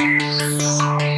There's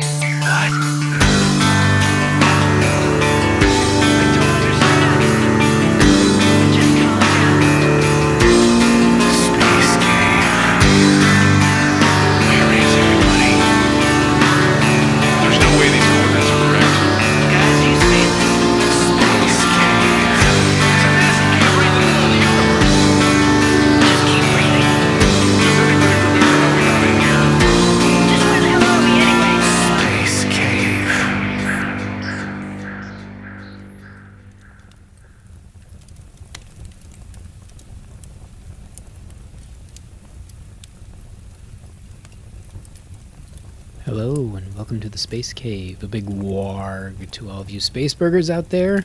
A big warg to all of you space burgers out there.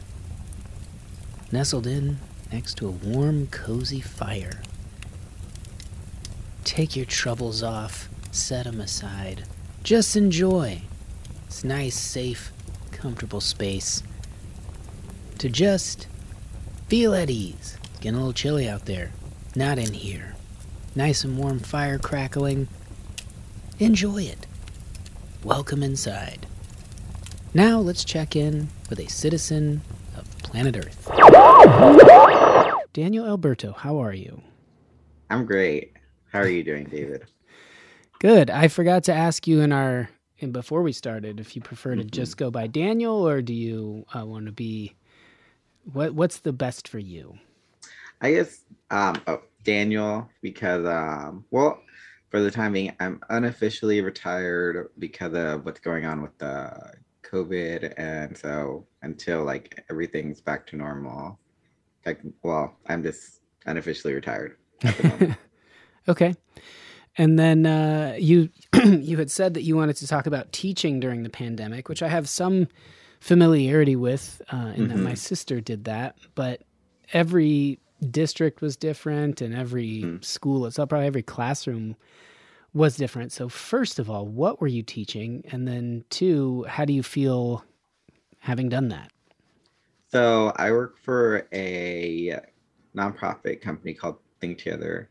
Nestled in next to a warm, cozy fire. Take your troubles off, set 'em aside. Just enjoy. It's nice, safe, comfortable space to just feel at ease. Getting a little chilly out there. Not in here. Nice and warm fire crackling. Enjoy it. Welcome inside. Now let's check in with a citizen of planet Earth. Daniel Alberto, how are you? I'm great. How are you doing, David? Good. I forgot to ask you in our in before we started if you prefer to just go by Daniel or do you uh, want to be what what's the best for you? I guess um oh, Daniel because um well for the time being I'm unofficially retired because of what's going on with the COVID and so until like everything's back to normal. Like well, I'm just unofficially retired at the. Okay. And then uh, you you had said that you wanted to talk about teaching during the pandemic, which I have some familiarity with, uh, in that my sister did that. But every district was different, and every school, it's probably every classroom was different. So first of all, what were you teaching? And then two, how do you feel having done that? So I work for a nonprofit company called Think Together,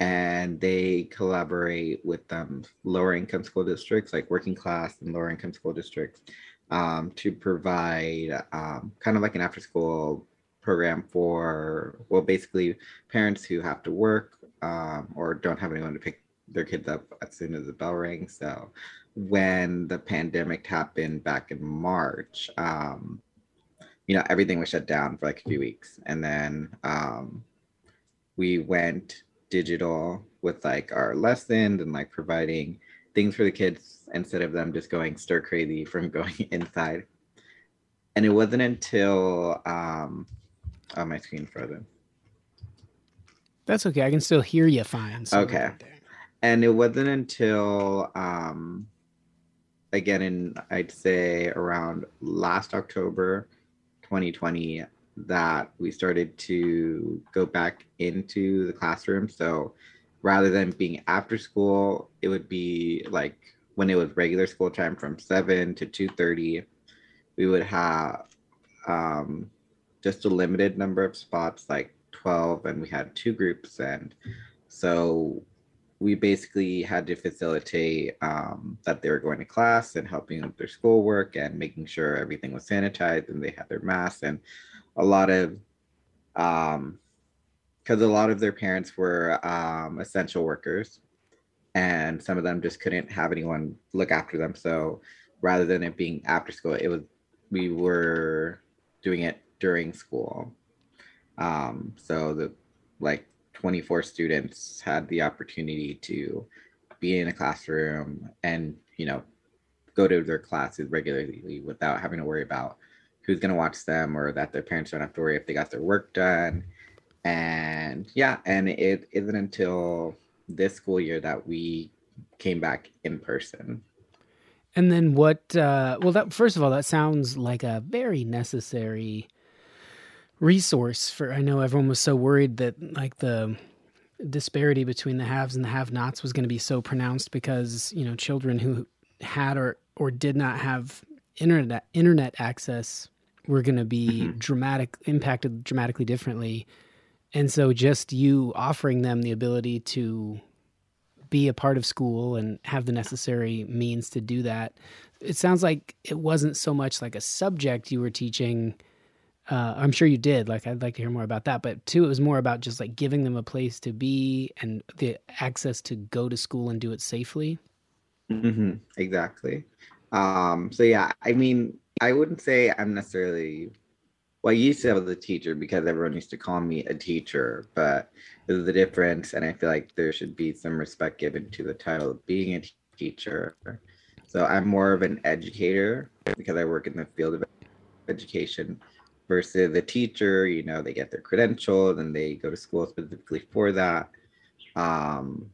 and they collaborate with um, lower income school districts, like working class and lower income school districts, um, to provide um, kind of like an after school program for, well, basically parents who have to work um, or don't have anyone to pick their kids up as soon as the bell rings. So when the pandemic happened back in March, um, you know everything was shut down for like a few weeks and then um we went digital with like our lessons and like providing things for the kids instead of them just going stir crazy from going inside and it wasn't until um oh my screen frozen That's okay. I can still hear you fine. so Okay. right. And it wasn't until um again in i'd say around last october 2020 that we started to go back into the classroom. So rather than being after school it would be like when it was regular school time from 7 to 2.30 we would have um, just a limited number of spots like 12 and we had two groups and so we basically had to facilitate um, that they were going to class and helping with their schoolwork and making sure everything was sanitized and they had their masks and a lot of um because a lot of their parents were um, essential workers and some of them just couldn't have anyone look after them. So rather than it being after school it was we were doing it during school. Um so the like 24 students had the opportunity to be in a classroom and you know go to their classes regularly without having to worry about who's going to watch them or that their parents don't have to worry if they got their work done and yeah and it isn't until this school year that we came back in person And then what? Uh, well, that first of all, that sounds like a very necessary resource for. I know everyone was so worried that like the disparity between the haves and the have-nots was going to be so pronounced because you know children who had or or did not have internet internet access were going to be mm-hmm. dramatic impacted dramatically differently and so just you offering them the ability to be a part of school and have the necessary means to do that. It sounds like it wasn't so much like a subject you were teaching. Uh, I'm sure you did. Like, I'd like to hear more about that. But two, it was more about just like giving them a place to be and the access to go to school and do it safely. Mm-hmm. exactly. Um, so yeah, I mean, I wouldn't say I'm necessarily well, I used to have a teacher because everyone used to call me a teacher, but there's a difference, and I feel like there should be some respect given to the title of being a teacher. So I'm more of an educator because I work in the field of education versus the teacher, you know, they get their credentials and they go to school specifically for that. Um,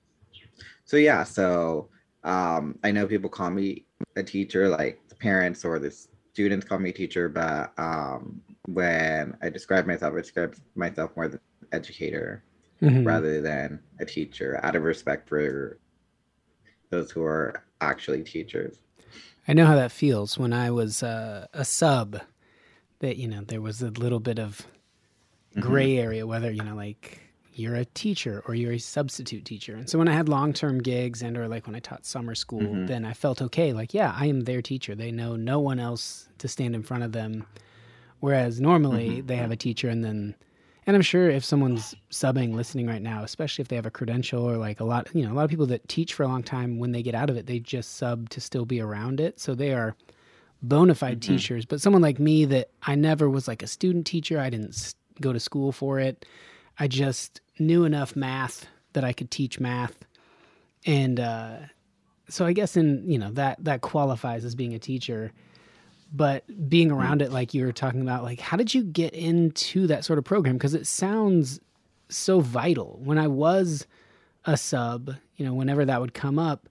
so yeah, so um, I know people call me a teacher, like the parents or the students call me a teacher, but um, when I describe myself, I describe myself more as an educator Mhm. rather than a teacher, out of respect for those who are actually teachers. I know how that feels when I was uh, a sub. That you know there was a little bit of gray area whether you know like you're a teacher or you're a substitute teacher. And so when I had long term gigs and or like when I taught summer school, Mhm. then I felt okay. Like yeah, I am their teacher. They know no one else to stand in front of them. Whereas normally they have a teacher and then and I'm sure if someone's subbing listening right now, especially if they have a credential or like a lot, you know, a lot of people that teach for a long time, when they get out of it, they just sub to still be around it. So they are bona fide mm-hmm. teachers. But someone like me that I never was like a student teacher, I didn't go to school for it. I just knew enough math that I could teach math. And uh, so I guess in, you know, that that qualifies as being a teacher but being mm-hmm. around it like you were talking about like how did you get into that sort of program because it sounds so vital when i was a sub you know whenever that would come up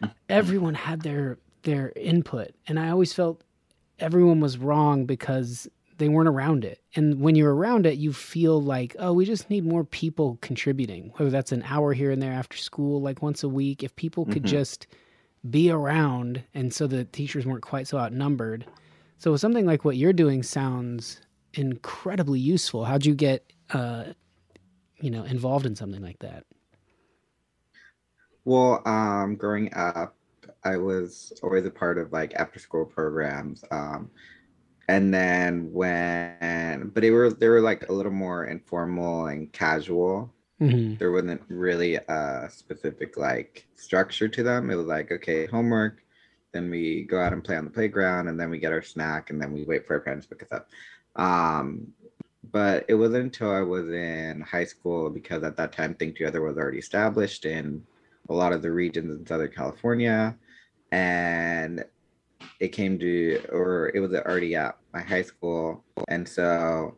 mm-hmm. everyone had their their input. And i always felt everyone was wrong because they weren't around it. And when you're around it you feel like oh we just need more people contributing whether that's an hour here and there after school like once a week. If people could Mhm. just be around and so the teachers weren't quite so outnumbered. So something like what you're doing sounds incredibly useful. How'd you get uh you know involved in something like that? Well, um, growing up, I was always a part of like after school programs. Um, and then when, but they were they were like a little more informal and casual. hmm There wasn't really a specific like structure to them. It was like, okay, homework, then we go out and play on the playground, and then we get our snack, and then we wait for our parents to pick us up. Um, but it wasn't until I was in high school because at that time Think Together was already established in a lot of the regions in Southern California, and it came to, or it was already at my high school, and so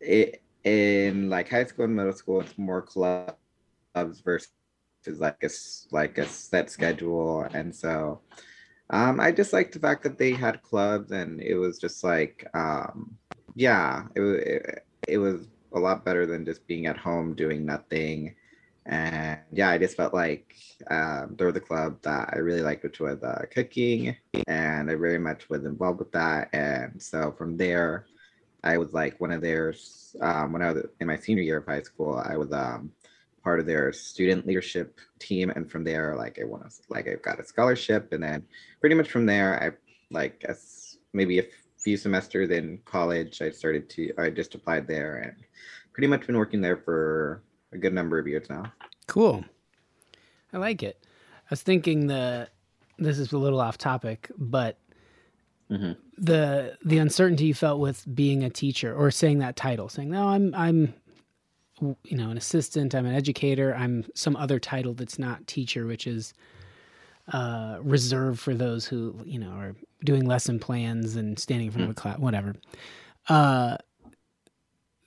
it in like high school and middle school, it's more clubs versus like a like a set schedule, and so um, I just liked the fact that they had clubs, and it was just like um, yeah, it it, it was a lot better than just being at home doing nothing. And yeah, I just felt like um, there was a club that I really liked, which was uh, cooking, and I very much was involved with that. And so from there, I was like one of their um, when I was in my senior year of high school, I was um, part of their student leadership team, and from there, like I won a, like I got a scholarship, and then pretty much from there, I like as maybe a few semesters in college, I started to I just applied there, and pretty much been working there for a good number of years now. cool. I like it. I was thinking the this is a little off topic but Mhm. the the uncertainty you felt with being a teacher or saying that title saying no i'm i'm you know an assistant i'm an educator i'm some other title that's not teacher which is uh reserved for those who you know are doing lesson plans and standing in front of a class whatever. Uh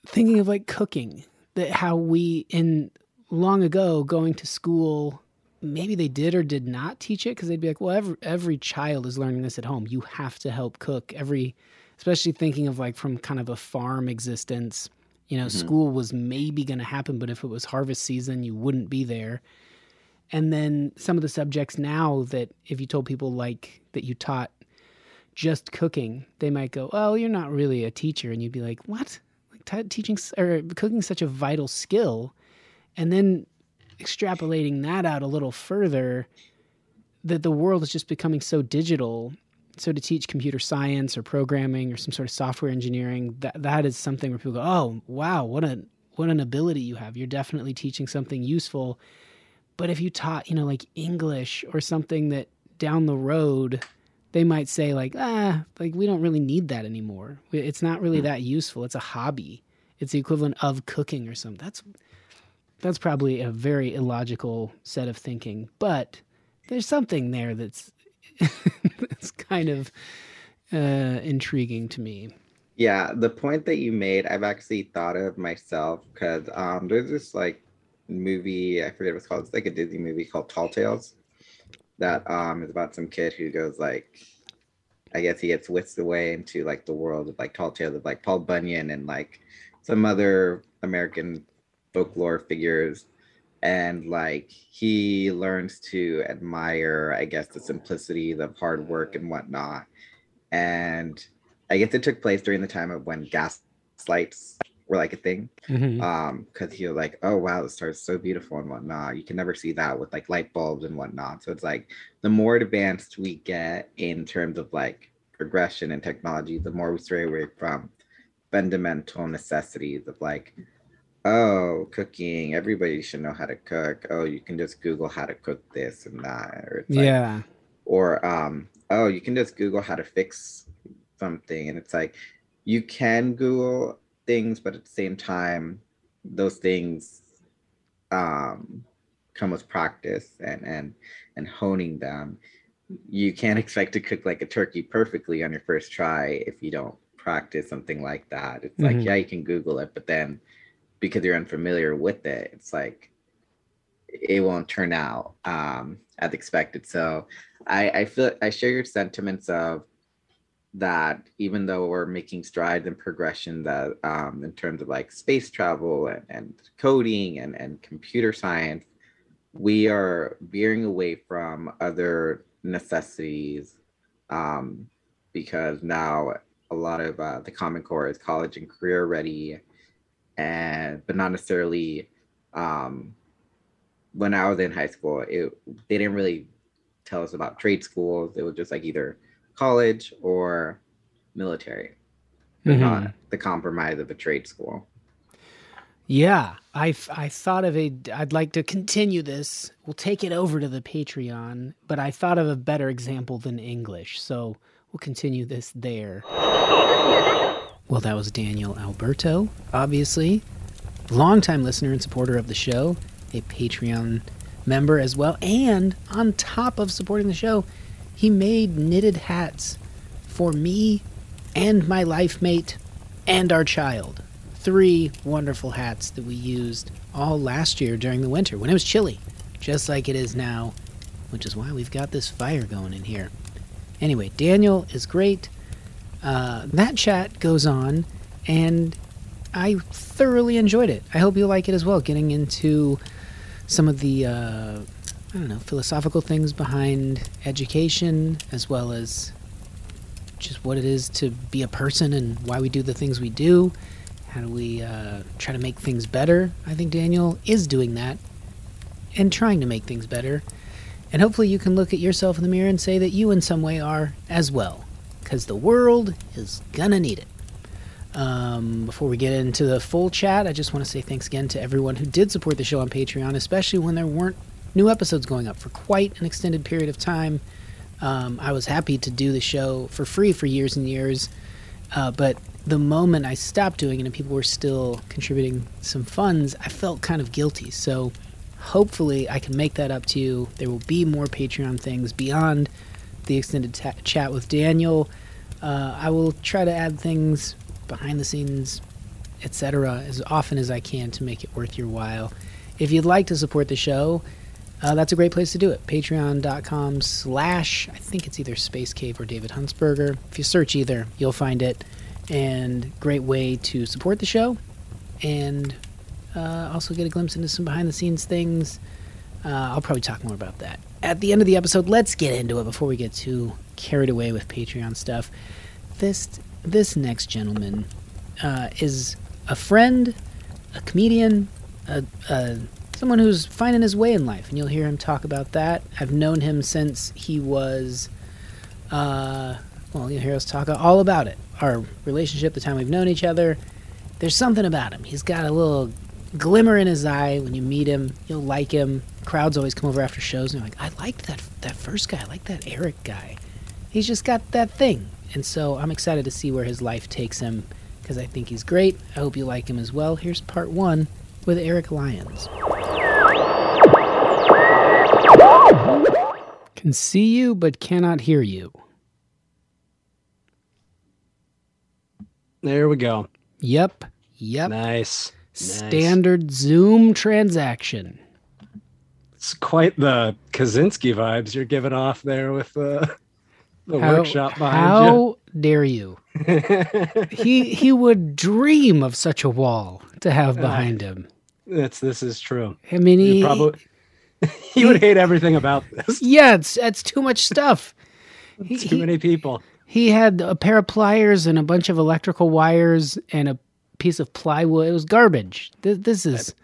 thinking of like cooking that how we in long ago going to school maybe they did or did not teach it because they'd be like well every, every child is learning this at home. You have to help cook. Every especially thinking of like from kind of a farm existence you know mm-hmm. school was maybe going to happen but if it was harvest season you wouldn't be there. And then some of the subjects now that if you told people like that you taught just cooking they might go oh you're not really a teacher. And you'd be like what t- teaching or cooking such a vital skill and then extrapolating that out a little further, that the world is just becoming so digital. So to teach computer science or programming or some sort of software engineering, that that is something where people go, "Oh, wow, what a what an ability you have. You're definitely teaching something useful." But if you taught, you know, like English or something that down the road they might say like, "Ah, like we don't really need that anymore. It's not really that useful. It's a hobby. It's the equivalent of cooking or something." That's that's probably a very illogical set of thinking, but there's something there that's that's kind of uh, intriguing to me. Yeah, the point that you made, I've actually thought of myself because um, there's this like movie, I forget what it's called. It's like a Disney movie called Tall Tales that um, is about some kid who goes like, I guess he gets whisked away into like the world of like Tall Tales of like Paul Bunyan and like some other American folklore figures. And like he learns to admire i guess the simplicity of hard work and whatnot. And i guess it took place during the time of when gas lights were like a thing. Um because he was like oh wow the star's so beautiful and whatnot. You can never see that with like light bulbs and whatnot. So it's like the more advanced we get in terms of like progression and technology the more we stray away from fundamental necessities of like oh cooking. Everybody should know how to cook. Oh you can just google how to cook this and that. Or it's like, yeah. or um oh you can just google how to fix something. And it's like you can google things but at the same time those things um come with practice and and and honing them you can't expect to cook like a turkey perfectly on your first try if you don't practice something like that it's like Mhm. yeah you can google it but then because you're unfamiliar with it it's like it won't turn out um, as expected. So I, I feel I share your sentiments of that even though we're making strides and progression that um, in terms of like space travel and, and coding and, and computer science, we are veering away from other necessities um, because now a lot of uh, the Common Core is college and career ready and but not necessarily um, when I was in high school, it they didn't really tell us about trade schools. It was just like either college or military, but Mhm. not the compromise of a trade school. Yeah, I, I thought of a. I'd like to continue this. We'll take it over to the Patreon, but I thought of a better example than English, so we'll continue this there. Well, that was Daniel Alberto, obviously, longtime listener and supporter of the show, a Patreon member as well, and on top of supporting the show, he made knitted hats for me and my life mate and our child. Three wonderful hats that we used all last year during the winter when it was chilly, just like it is now, which is why we've got this fire going in here. Anyway, Daniel is great. Uh, that chat goes on, and I thoroughly enjoyed it. I hope you like it as well, getting into some of the, uh, I don't know, philosophical things behind education, as well as just what it is to be a person and why we do the things we do. How do we uh, try to make things better? I think Daniel is doing that and trying to make things better. And hopefully, you can look at yourself in the mirror and say that you, in some way, are as well. Because the world is gonna need it. Um, before we get into the full chat, I just want to say thanks again to everyone who did support the show on Patreon, especially when there weren't new episodes going up for quite an extended period of time. Um, I was happy to do the show for free for years and years, uh, but the moment I stopped doing it and people were still contributing some funds, I felt kind of guilty. So hopefully I can make that up to you. There will be more Patreon things beyond the extended chat with Daniel. Uh, I will try to add things behind the scenes, etc., as often as I can to make it worth your while. If you'd like to support the show, uh, that's a great place to do it. Patreon.com slash, I think it's either Space Cave or David Huntsberger. If you search either, you'll find it. And great way to support the show and uh, also get a glimpse into some behind the scenes things. Uh, I'll probably talk more about that at the end of the episode. Let's get into it before we get too carried away with Patreon stuff. This this next gentleman uh, is a friend, a comedian, a, a someone who's finding his way in life, and you'll hear him talk about that. I've known him since he was, uh, well, you'll hear us talk all about it. Our relationship, the time we've known each other. There's something about him. He's got a little glimmer in his eye when you meet him. You'll like him. Crowds always come over after shows and they're like, I liked that that first guy. I like that Eric guy. He's just got that thing. And so I'm excited to see where his life takes him because I think he's great. I hope you like him as well. Here's part one with Eric Lyons. Can see you but cannot hear you. There we go. Yep. Yep. Nice. Nice. Standard Zoom transaction. It's quite the Kaczynski vibes you're giving off there with the the workshop behind you. how dare you? he he would dream of such a wall to have behind him. That's this is true. I mean, he, probably he would hate everything about this. yeah, it's it's too much stuff. He, Too many people. he had a pair of pliers and a bunch of electrical wires and a piece of plywood. It was garbage. This, this is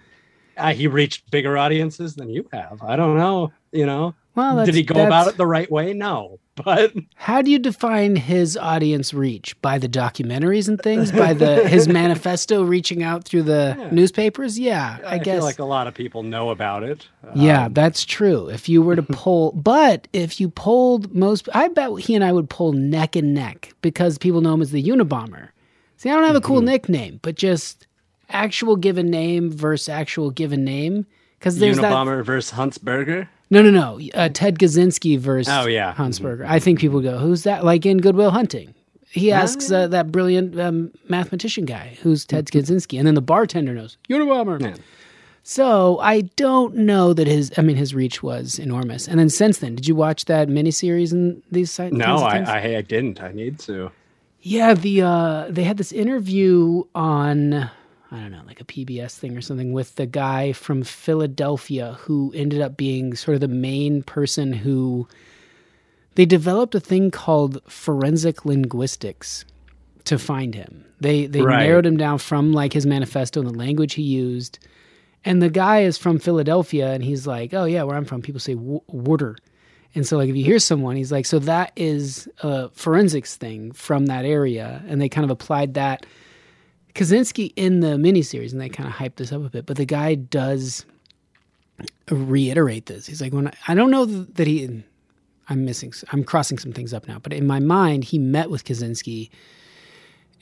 Uh, he reached bigger audiences than you have. I don't know. You know, well. Did he go about it the right way? No, but How do you define his audience reach? By the documentaries and things? By the his manifesto reaching out through the Yeah. newspapers? Yeah, I, I, guess. feel like a lot of people know about it. Yeah, Um, that's true. If you were to poll, but if you polled most, I bet he and I would poll neck and neck because people know him as the Unabomber. See, I don't have a cool nickname, but just actual given name versus actual given name. Because there's that. Unabomber versus Huntsberger. No, no, no. Uh, Ted Kaczynski versus Oh, yeah. Huntsberger. I think people go, who's that? Like in Good Will Hunting. He asks uh, that brilliant um, mathematician guy, who's Ted Kaczynski, and then the bartender knows Unabomber. Yeah. So I don't know that his. I mean, his reach was enormous. And then since then, did you watch that miniseries and these sites? No, I. I I didn't. I need to. yeah, the uh, they had this interview on I don't know, like a PBS thing or something with the guy from Philadelphia who ended up being sort of the main person who they developed a thing called forensic linguistics to find him. They they Right. narrowed him down from like his manifesto and the language he used. And the guy is from Philadelphia and he's like, "Oh yeah, where I'm from, people say w- water." And so like if you hear someone, he's like, "So that is a forensics thing from that area." And they kind of applied that Kaczynski in the miniseries, and they kind of hyped this up a bit. But the guy does reiterate this. He's like, "When I, I don't know that he, I'm missing, I'm crossing some things up now, but in my mind, he met with Kaczynski,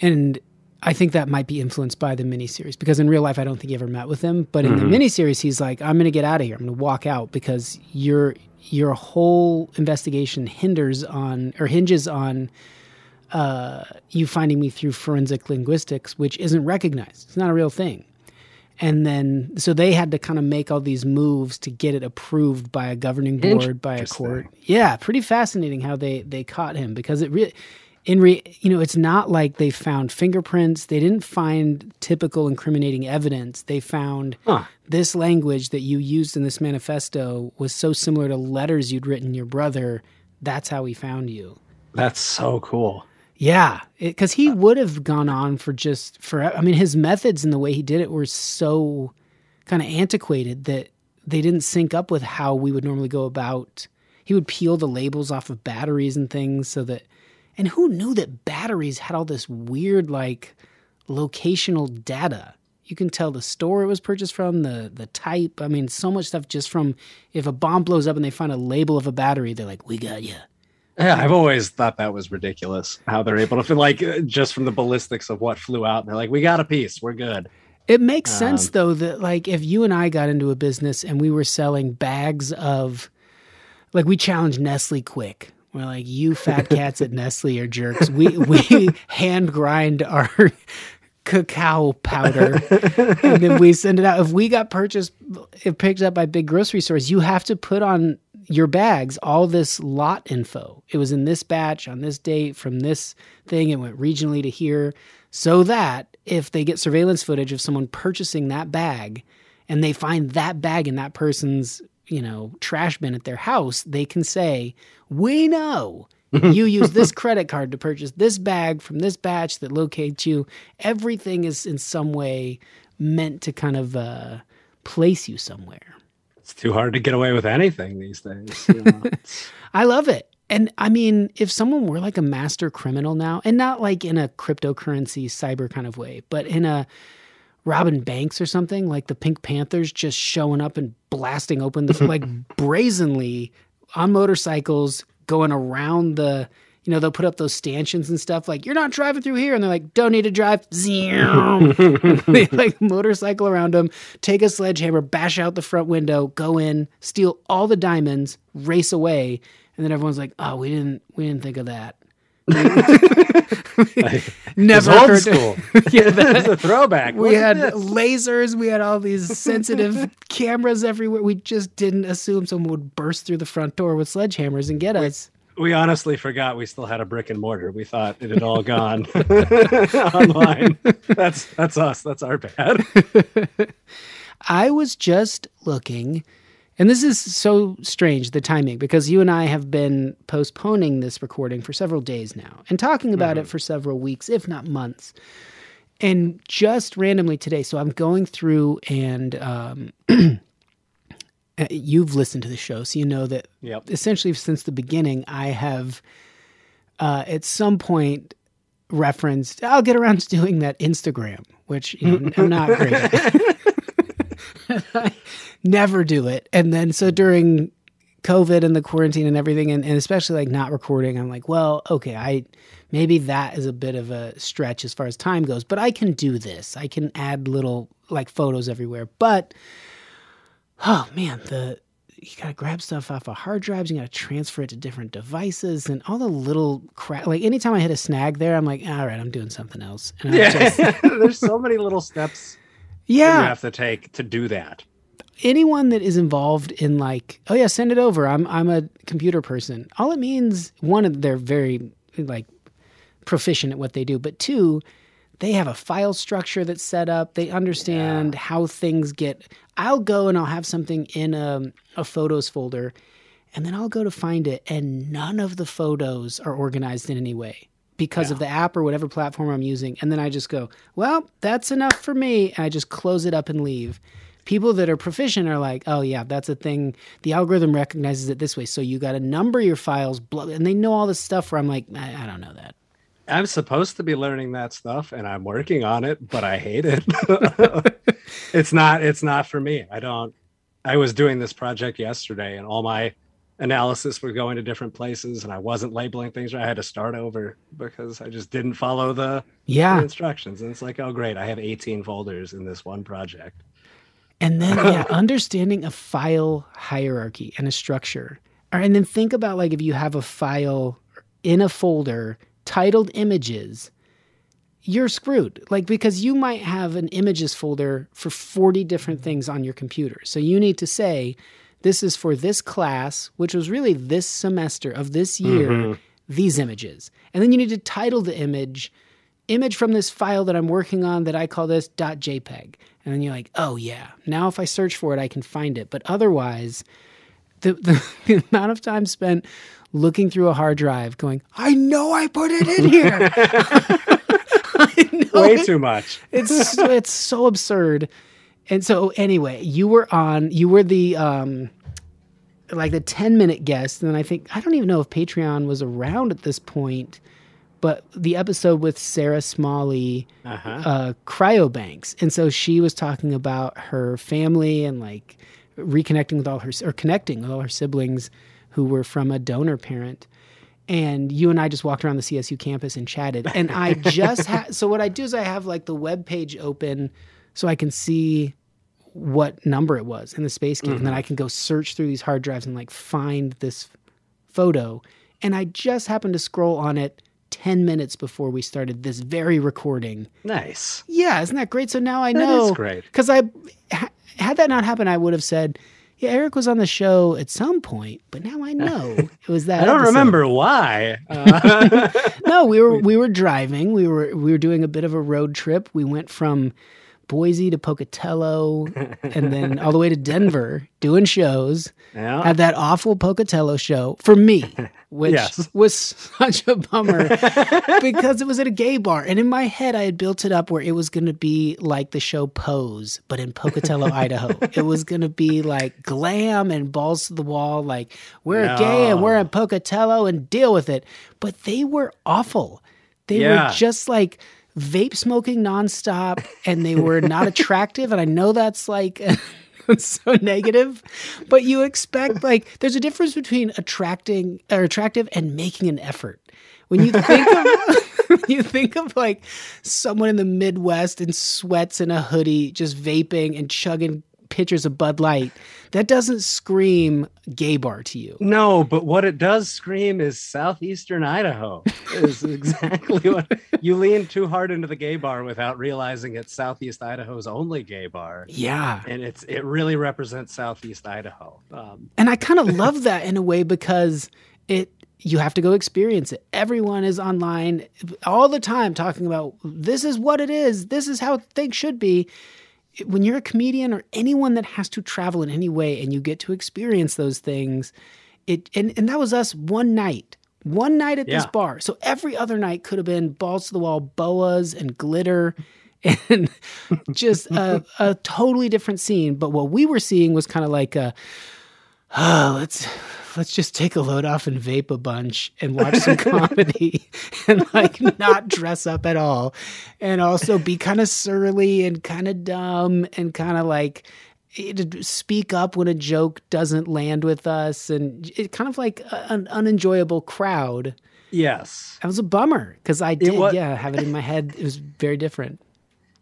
and I think that might be influenced by the miniseries because in real life, I don't think he ever met with him. But in the mm-hmm. miniseries, he's like, "I'm going to get out of here. I'm going to walk out because your your whole investigation hinders on or hinges on." Uh, you finding me through forensic linguistics, which isn't recognized. It's not a real thing. And then, so they had to kind of make all these moves to get it approved by a governing board, by a court. Yeah, pretty fascinating how they they caught him because it really, in re, you know, it's not like they found fingerprints. They didn't find typical incriminating evidence. They found Huh. this language that you used in this manifesto was so similar to letters you'd written your brother. That's how he found you. That's so cool. Yeah, because he uh, would have gone on for just for. I mean, his methods and the way he did it were so kind of antiquated that they didn't sync up with how we would normally go about. He would peel the labels off of batteries and things so that. And who knew that batteries had all this weird like locational data? You can tell the store it was purchased from, the the type. I mean, so much stuff just from if a bomb blows up and they find a label of a battery, they're like, "We got you." Yeah, I've always thought that was ridiculous how they're able to feel like just from the ballistics of what flew out. They're like, we got a piece, we're good. It makes sense Um, though that like if you and I got into a business and we were selling bags of like we challenged Nestle Quik. We're like, you fat cats at Nestle are jerks. We we hand grind our cacao powder and then we send it out. If we got purchased if picked up by big grocery stores, you have to put on your bags all this lot info. It was in this batch on this date from this thing. It went regionally to here so that if they get surveillance footage of someone purchasing that bag and they find that bag in that person's, you know, trash bin at their house, they can say, "We know you use this credit card to purchase this bag from this batch that locates you." Everything is in some way meant to kind of uh, place you somewhere. It's too hard to get away with anything these days. you know. I love it. And I mean, if someone were like a master criminal now, and not like in a cryptocurrency cyber kind of way, but in a Robin Banks or something, like the Pink Panthers just showing up and blasting open the like brazenly on motorcycles going around the you know, they'll put up those stanchions and stuff like, you're not driving through here. And they're like, don't need to drive. Zoom. they like motorcycle around them, take a sledgehammer, bash out the front window, go in, steal all the diamonds, race away. And then everyone's like, oh, we didn't, we didn't think of that. Never old school. Yeah, that- a throwback. we had this. lasers, we had all these sensitive cameras everywhere. We just didn't assume someone would burst through the front door with sledgehammers and get us. We honestly forgot we still had a brick and mortar. We thought it had all gone online. That's that's us. That's our bad. I was just looking, and this is so strange, the timing, because you and I have been postponing this recording for several days now and talking about it for several weeks, if not months. And just randomly today, so I'm going through and um, you've listened to the show, so you know that Yep. essentially since the beginning, I have uh, at some point referenced, I'll get around to doing that Instagram, which you know, I'm not great at. I never do it. And then so during COVID and the quarantine and everything, and, and especially like not recording, I'm like, well, okay, I maybe that is a bit of a stretch as far as time goes, but I can do this. I can add little like photos everywhere. But oh man, the you gotta grab stuff off of hard drives, you gotta transfer it to different devices and all the little crap like anytime I hit a snag there, I'm like, all right, I'm doing something else. And Yeah. just There's so many little steps yeah. you have to take to do that. anyone that is involved in like oh yeah send it over i'm i'm a computer person all it means one they're very like proficient at what they do but two they have a file structure that's set up. They understand how things get. I'll go and i'll have something in a, a photos folder and then i'll go to find it and none of the photos are organized in any way because of the app or whatever platform i'm using. And then i just go well that's enough for me. And i just close it up and leave. People that are proficient are like, oh yeah, that's a thing. The algorithm recognizes it this way, so you got to number your files, blah, and they know all this stuff. Where I'm like, I, I don't know that. I'm supposed to be learning that stuff and I'm working on it, but I hate it. it's not it's not for me. I don't I was doing this project yesterday and all my analysis were going to different places and I wasn't labeling things right. I had to start over because I just didn't follow the, the Yeah, instructions. And it's like, oh great, I have 18 folders in this one project. and then yeah, understanding a file hierarchy and a structure. Right, and then think about like if you have a file in a folder titled images. You're screwed. Like, because you might have an images folder for 40 different mm-hmm. things on your computer. So you need to say, this is for this class, which was really this semester of this year, mm-hmm. these images. And then you need to title the image, image from this file that I'm working on that I call this .jpeg. And then you're like, oh yeah, now if I search for it, I can find it. But otherwise, the, the, the amount of time spent looking through a hard drive going, I know I put it in here. I know Way it- too much. it's it's so absurd. And so anyway, you were on you were the um like the 10 minute guest and then I think I don't even know if Patreon was around at this point, but the episode with Sarah Smalley Uh-huh. uh cryobanks. And so she was talking about her family and like reconnecting with all her or connecting with all her siblings who were from a donor parent and you and I just walked around the CSU campus and chatted. And I just had so what I do is I have like the web page open so I can see what number it was in the space cave, and then I mm-hmm. can go search through these hard drives and like find this photo. And I just happened to scroll on it ten minutes before we started this very recording. Nice. Yeah, isn't that great? So now I know That is great. because I had that not happened, I would have said. Yeah, Eric was on the show at some point, but now I know it was that. I don't episode." remember why. Uh, no, we were we were driving. We were we were doing a bit of a road trip. We went from Boise to Pocatello, and then all the way to Denver doing shows. Yeah. Had that awful Pocatello show for me, which Yes. was such a bummer because it was at a gay bar. And in my head, I had built it up where it was going to be like the show Pose, but in Pocatello, Idaho. It was going to be like glam and balls to the wall, like we're gay and we're in Pocatello and deal with it. But they were awful. They Yeah. were just like vape smoking nonstop and they were not attractive. And I know that's like. so negative but you expect like there's a difference between attracting or attractive and making an effort when you think of you think of like someone in the midwest in sweats and a hoodie just vaping and chugging pitchers of bud light that doesn't scream gay bar to you No, but what it does scream is southeastern Idaho. Is exactly what you lean too hard into the gay bar without realizing it's Southeast Idaho's only gay bar, yeah and it's it really represents Southeast Idaho. Um, And I kind of love that in a way because it you have to go experience it. Everyone is online all the time talking about this is what it is. This is how things should be. When you're a comedian or anyone that has to travel in any way and you get to experience those things, it and, and that was us one night. One night at this bar. So every other night could have been balls to the wall boas and glitter and just a, a totally different scene. But what we were seeing was kind of like a oh, let's let's just take a load off and vape a bunch and watch some comedy and like not dress up at all and also be kind of surly and kind of dumb and kind of like eh, speak up when a joke doesn't land with us and it kind of like an unenjoyable crowd yes, that was a bummer because i did wa- yeah have it in my head it was very different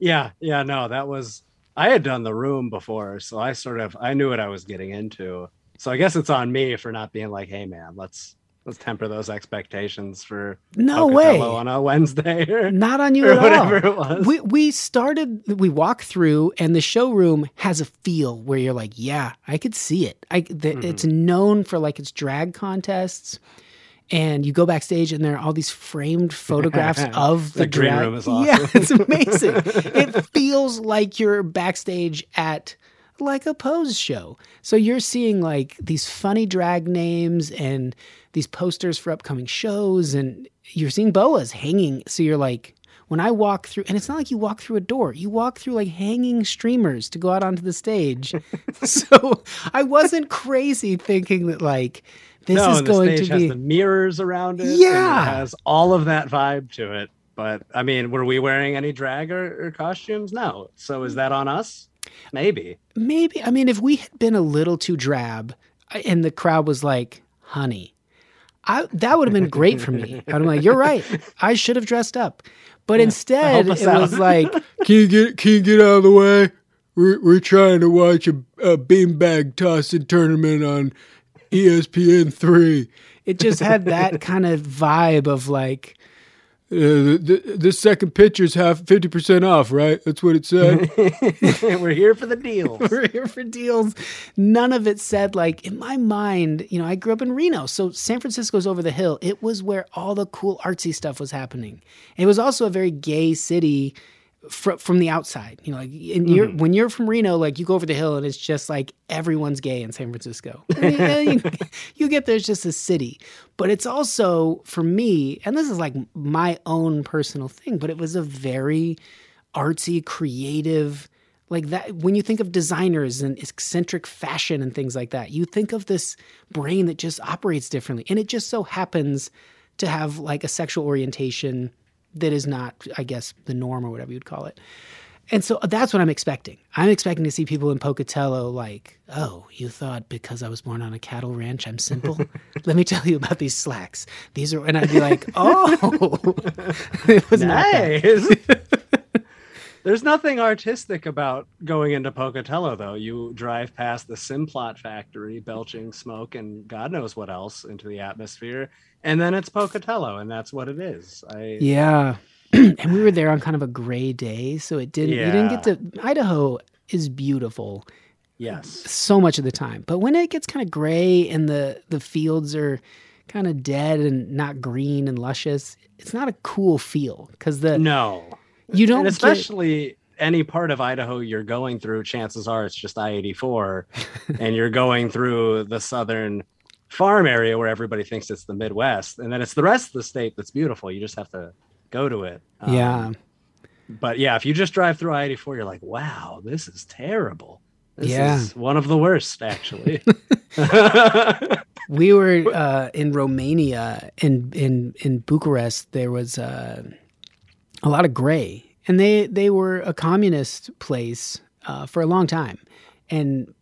yeah, yeah. No, that was I had done the room before, so I sort of I knew what I was getting into. So I guess it's on me for not being like, hey man, let's let's temper those expectations for no Pocatello way on a Wednesday or, not on you or at all it was. We we started we walk through and the showroom has a feel where you're like, yeah, I could see it. I the, Mm-hmm. it's known for like its drag contests. And you go backstage and there are all these framed photographs of the, The green drag. room is Yeah, it's amazing. it feels like you're backstage at like a pose show. So you're seeing like these funny drag names and these posters for upcoming shows and you're seeing boas hanging. So you're like, when I walk through, and it's not like you walk through a door, you walk through like hanging streamers to go out onto the stage. so I wasn't crazy thinking that like this no, is going to has be. the mirrors around it. and Yeah. it has all of that vibe to it. But I mean, were we wearing any drag or, or costumes? No. So is that on us? Maybe. Maybe, I mean, if we had been a little too drab and the crowd was like, honey, I, that would have been great for me. I'm like, you're right. I should have dressed up. But instead, Help us it was like, can you get, can you get out of the way? We're, we're trying to watch a, a beanbag tossing tournament on ESPN 3. It just had that kind of vibe of like, uh, the, the second picture's half 50% off, right? That's what it said. we're here for the deals. we're here for deals. None of it said like in my mind, you know, I grew up in Reno, so San Francisco's over the hill. It was where all the cool artsy stuff was happening. It was also a very gay city fr- from the outside. You know, like and you're, mm-hmm. when you're from Reno, like you go over the hill and it's just like everyone's gay in San Francisco. I mean, you, you get there's just a city, but it's also for me, and this is like my own personal thing, but it was a very artsy, creative, like that. When you think of designers and eccentric fashion and things like that, you think of this brain that just operates differently, and it just so happens to have like a sexual orientation that is not, I guess, the norm or whatever you'd call it. And so that's what I'm expecting. I'm expecting to see people in Pocatello like, oh, you thought because I was born on a cattle ranch, I'm simple? Let me tell you about these slacks. These are, and I'd be like, oh, it was. Nice. There's nothing artistic about going into Pocatello, though. You drive past the Simplot factory, belching smoke and God knows what else into the atmosphere, and then it's Pocatello, and that's what it is. I Yeah. and we were there on kind of a gray day, so it didn't, you didn't get to, Idaho is beautiful. yes, so much of the time. But when it gets kind of gray and the the fields are kind of dead and not green and luscious, it's not a cool feel because the no, you don't and get- especially any part of Idaho you're going through, chances are it's just I 84, and you're going through the southern farm area where everybody thinks it's the Midwest, and then it's the rest of the state that's beautiful. You just have to go to it. Um, yeah. But yeah, if you just drive through I 84, you're like, wow, this is terrible. This Yeah. is one of the worst, actually. We were uh, in Romania in in in Bucharest. There was uh, a lot of gray, and they they were a communist place uh, for a long time, and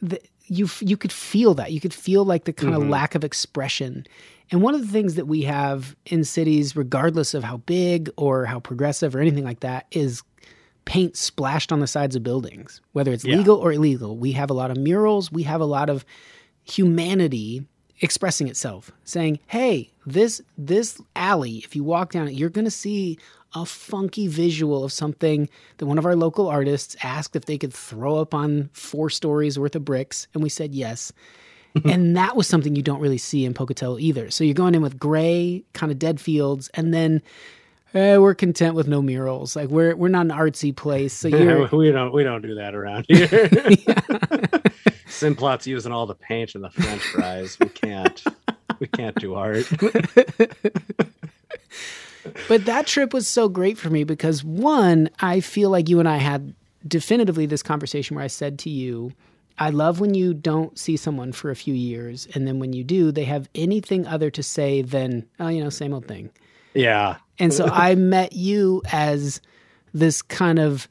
the, you you could feel that you could feel like the kind of lack of expression. And one of the things that we have in cities, regardless of how big or how progressive or anything like that, is paint splashed on the sides of buildings, whether it's Yeah. legal or illegal. We have a lot of murals. We have a lot of humanity expressing itself, saying, "Hey, this this alley, if you walk down it, you're going to see a funky visual of something that one of our local artists asked if they could throw up on four stories worth of bricks, and we said yes." and that was something you don't really see in Pocatello either. So you're going in with gray, kind of dead fields, and then eh, we're content with no murals. Like we're we're not an artsy place, so you're we don't we don't do that around here. Simplot's using all the paint and the French fries. We can't we can't do art. But that trip was so great for me because one, I feel like you and I had definitively this conversation where I said to you, I love when you don't see someone for a few years, and then when you do, they have anything other to say than, oh, you know, same old thing. Yeah. And so I met you as this kind of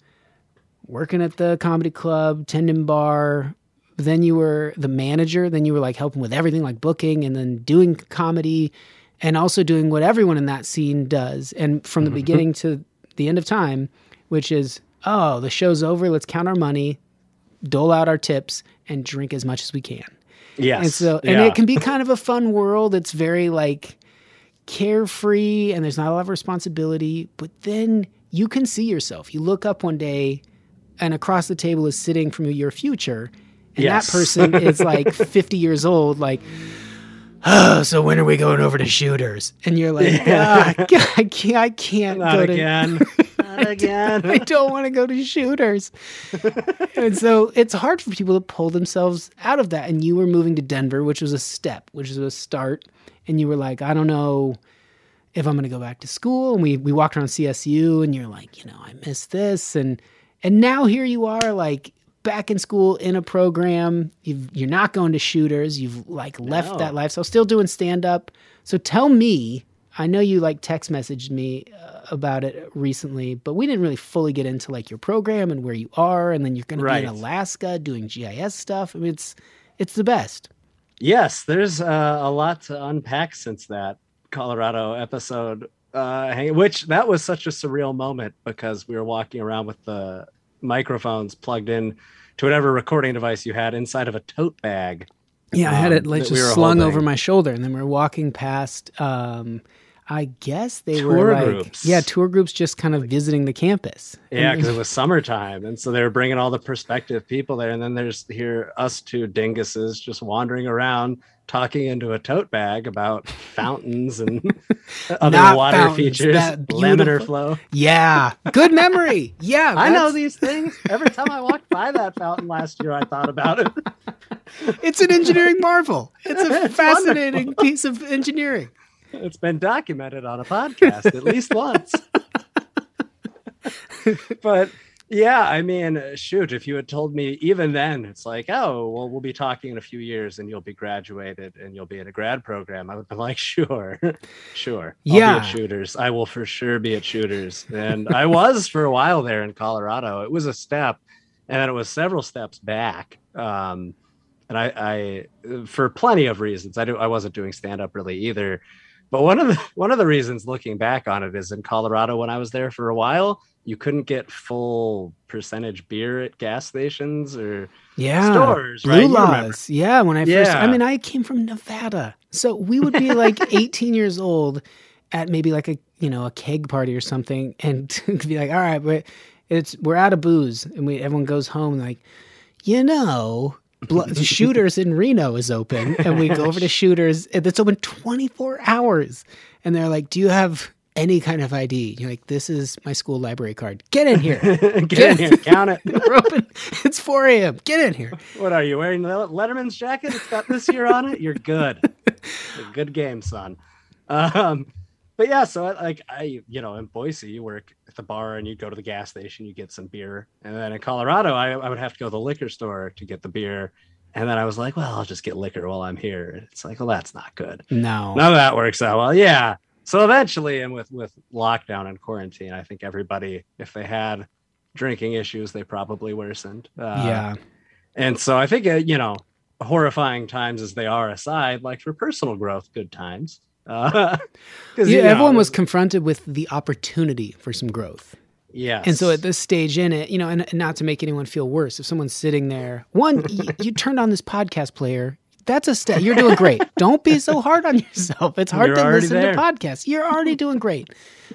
working at the comedy club, tendon bar. Then you were the manager. Then you were like helping with everything, like booking and then doing comedy and also doing what everyone in that scene does. And from the mm-hmm. beginning to the end of time, which is, oh, the show's over. Let's count our money, dole out our tips, and drink as much as we can. Yes. And so, and yeah. it can be kind of a fun world. It's very like carefree and there's not a lot of responsibility, but then you can see yourself. You look up one day and across the table is sitting from your future. And Yes. that person is like 50 years old, like, oh, so when are we going over to shooters? And you're like, "Ah, I can't, I can't Not go to again. Not again. I don't want to go to shooters. and so it's hard for people to pull themselves out of that. And you were moving to Denver, which was a step, which was a start. And you were like, I don't know if I'm going to go back to school. And we, we walked around CSU and you're like, you know, I miss this. And, and now here you are like back in school in a program. You've, you're not going to shooters. You've like left No. that lifestyle, still doing stand up. So tell me, I know you like text messaged me uh, about it recently, but we didn't really fully get into like your program and where you are, and then you're going to be in Alaska doing GIS stuff. I mean, it's it's the best. Yes, there's uh, a lot to unpack since that Colorado episode. Uh, which that was such a surreal moment because we were walking around with the microphones plugged in to whatever recording device you had inside of a tote bag. Yeah, I had um, it like that we just slung holding. over my shoulder, and then we are walking past. Um, I guess they Tour were like, groups. yeah, tour groups just kind of visiting the campus. Yeah, because it was summertime, and so they were bringing all the prospective people there, and then there's here us two dinguses just wandering around talking into a tote bag about fountains and other Not water fountains, features, laminar flow. yeah, good memory. Yeah, I know these things. Every time I walked by that fountain last year, I thought about it. It's an engineering marvel. It's a fascinating piece of engineering. It's been documented on a podcast at least once. but yeah, I mean, shoot, if you had told me even then, it's like, oh, well, we'll be talking in a few years and you'll be graduated and you'll be in a grad program. I would be like, sure, sure. I'll Yeah. shooters. I will for sure be at shooters. And I was for a while there in Colorado. It was a step and then it was several steps back. Um, and I, I, for plenty of reasons, I do, I wasn't doing stand up really either. But one of the one of the reasons looking back on it is in Colorado when I was there for a while, you couldn't get full percentage beer at gas stations or Yeah. stores, Blue right? Laws. Yeah, when I first I mean I came from Nevada. So we would be like 18 years old at maybe like a you know, a keg party or something and be like, "All right, but it's we're out of booze." And we everyone goes home like, "You know, Blo- Shooters in Reno is open." And we go over to Shooters. and It's open 24 hours. And they're like, "Do you have any kind of ID. You're like, this is my school library card. Get in here. Get in here, count it. We're open. It's 4 a.m. Get in here. What are you wearing? The Letterman's jacket? It's got this year on it. You're good. Good game, son. Um, but yeah, so I, like I, you know, in Boise, you work at the bar and you go to the gas station, you get some beer, and then in Colorado, I, I would have to go to the liquor store to get the beer. And then I was like, well, I'll just get liquor while I'm here. It's like, well, that's not good. No. None of that works out well. Yeah. So eventually, and with with lockdown and quarantine, I think everybody, if they had drinking issues, they probably worsened. Uh, yeah. And so I think, uh, you know, horrifying times as they are aside, like for personal growth, good times. Uh, Yeah, you know, everyone was confronted with the opportunity for some growth. Yeah. And so at this stage in it, you know, and, and not to make anyone feel worse, if someone's sitting there, one, you, you turned on this podcast player. That's a step. You're doing great. Don't be so hard on yourself. It's hard You're to listen there. to podcasts. You're already doing great.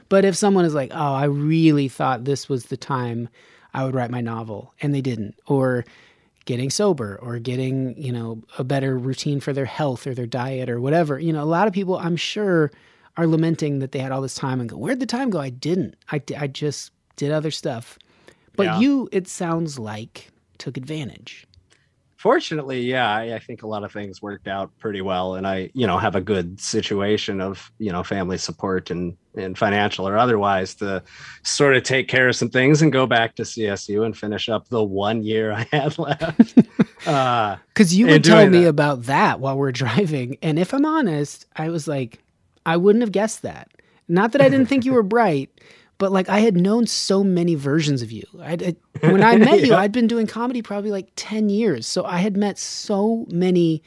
But if someone is like, oh, I really thought this was the time I would write my novel, and they didn't, or getting sober, or getting, you know, a better routine for their health or their diet or whatever, you know, a lot of people, I'm sure, are lamenting that they had all this time and go, where'd the time go? I didn't. I, I just did other stuff. But Yeah. you, it sounds like, took advantage. Fortunately, yeah, I, I think a lot of things worked out pretty well, and I, you know, have a good situation of you know family support and and financial or otherwise to sort of take care of some things and go back to CSU and finish up the one year I had left. uh, Because you And would tell me that. about that while we're driving. And if I'm honest, I was like, I wouldn't have guessed that. Not that I didn't think you were bright, but like I had known so many versions of you. I'd, I, when I met you, I'd been doing comedy probably like 10 years. So I had met so many.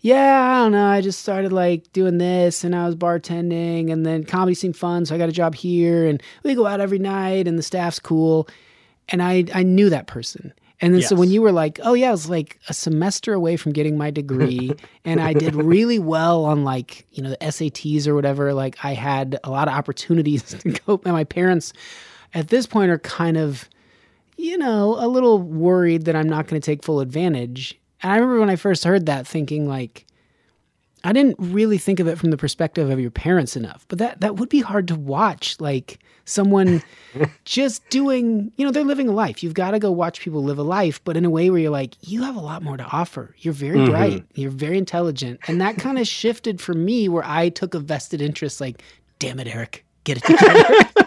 Yeah, I don't know. I just started like doing this and I was bartending and then comedy seemed fun. So I got a job here and we go out every night and the staff's cool. And I, I knew that person. And then so when you were like, oh yeah, I was like a semester away from getting my degree and I did really well on like, you know, the SATs or whatever. Like I had a lot of opportunities to go. And my parents at this point are kind of, you know, a little worried that I'm not going to take full advantage. And I remember when I first heard that thinking like, I didn't really think of it from the perspective of your parents enough, but that that would be hard to watch. Like someone just doing, you know, they're living a life. You've got to go watch people live a life, but in a way where you're like, you have a lot more to offer. You're very Mhm. bright. You're very intelligent, and that kind of shifted for me where I took a vested interest. Like, damn it, Eric, get it together.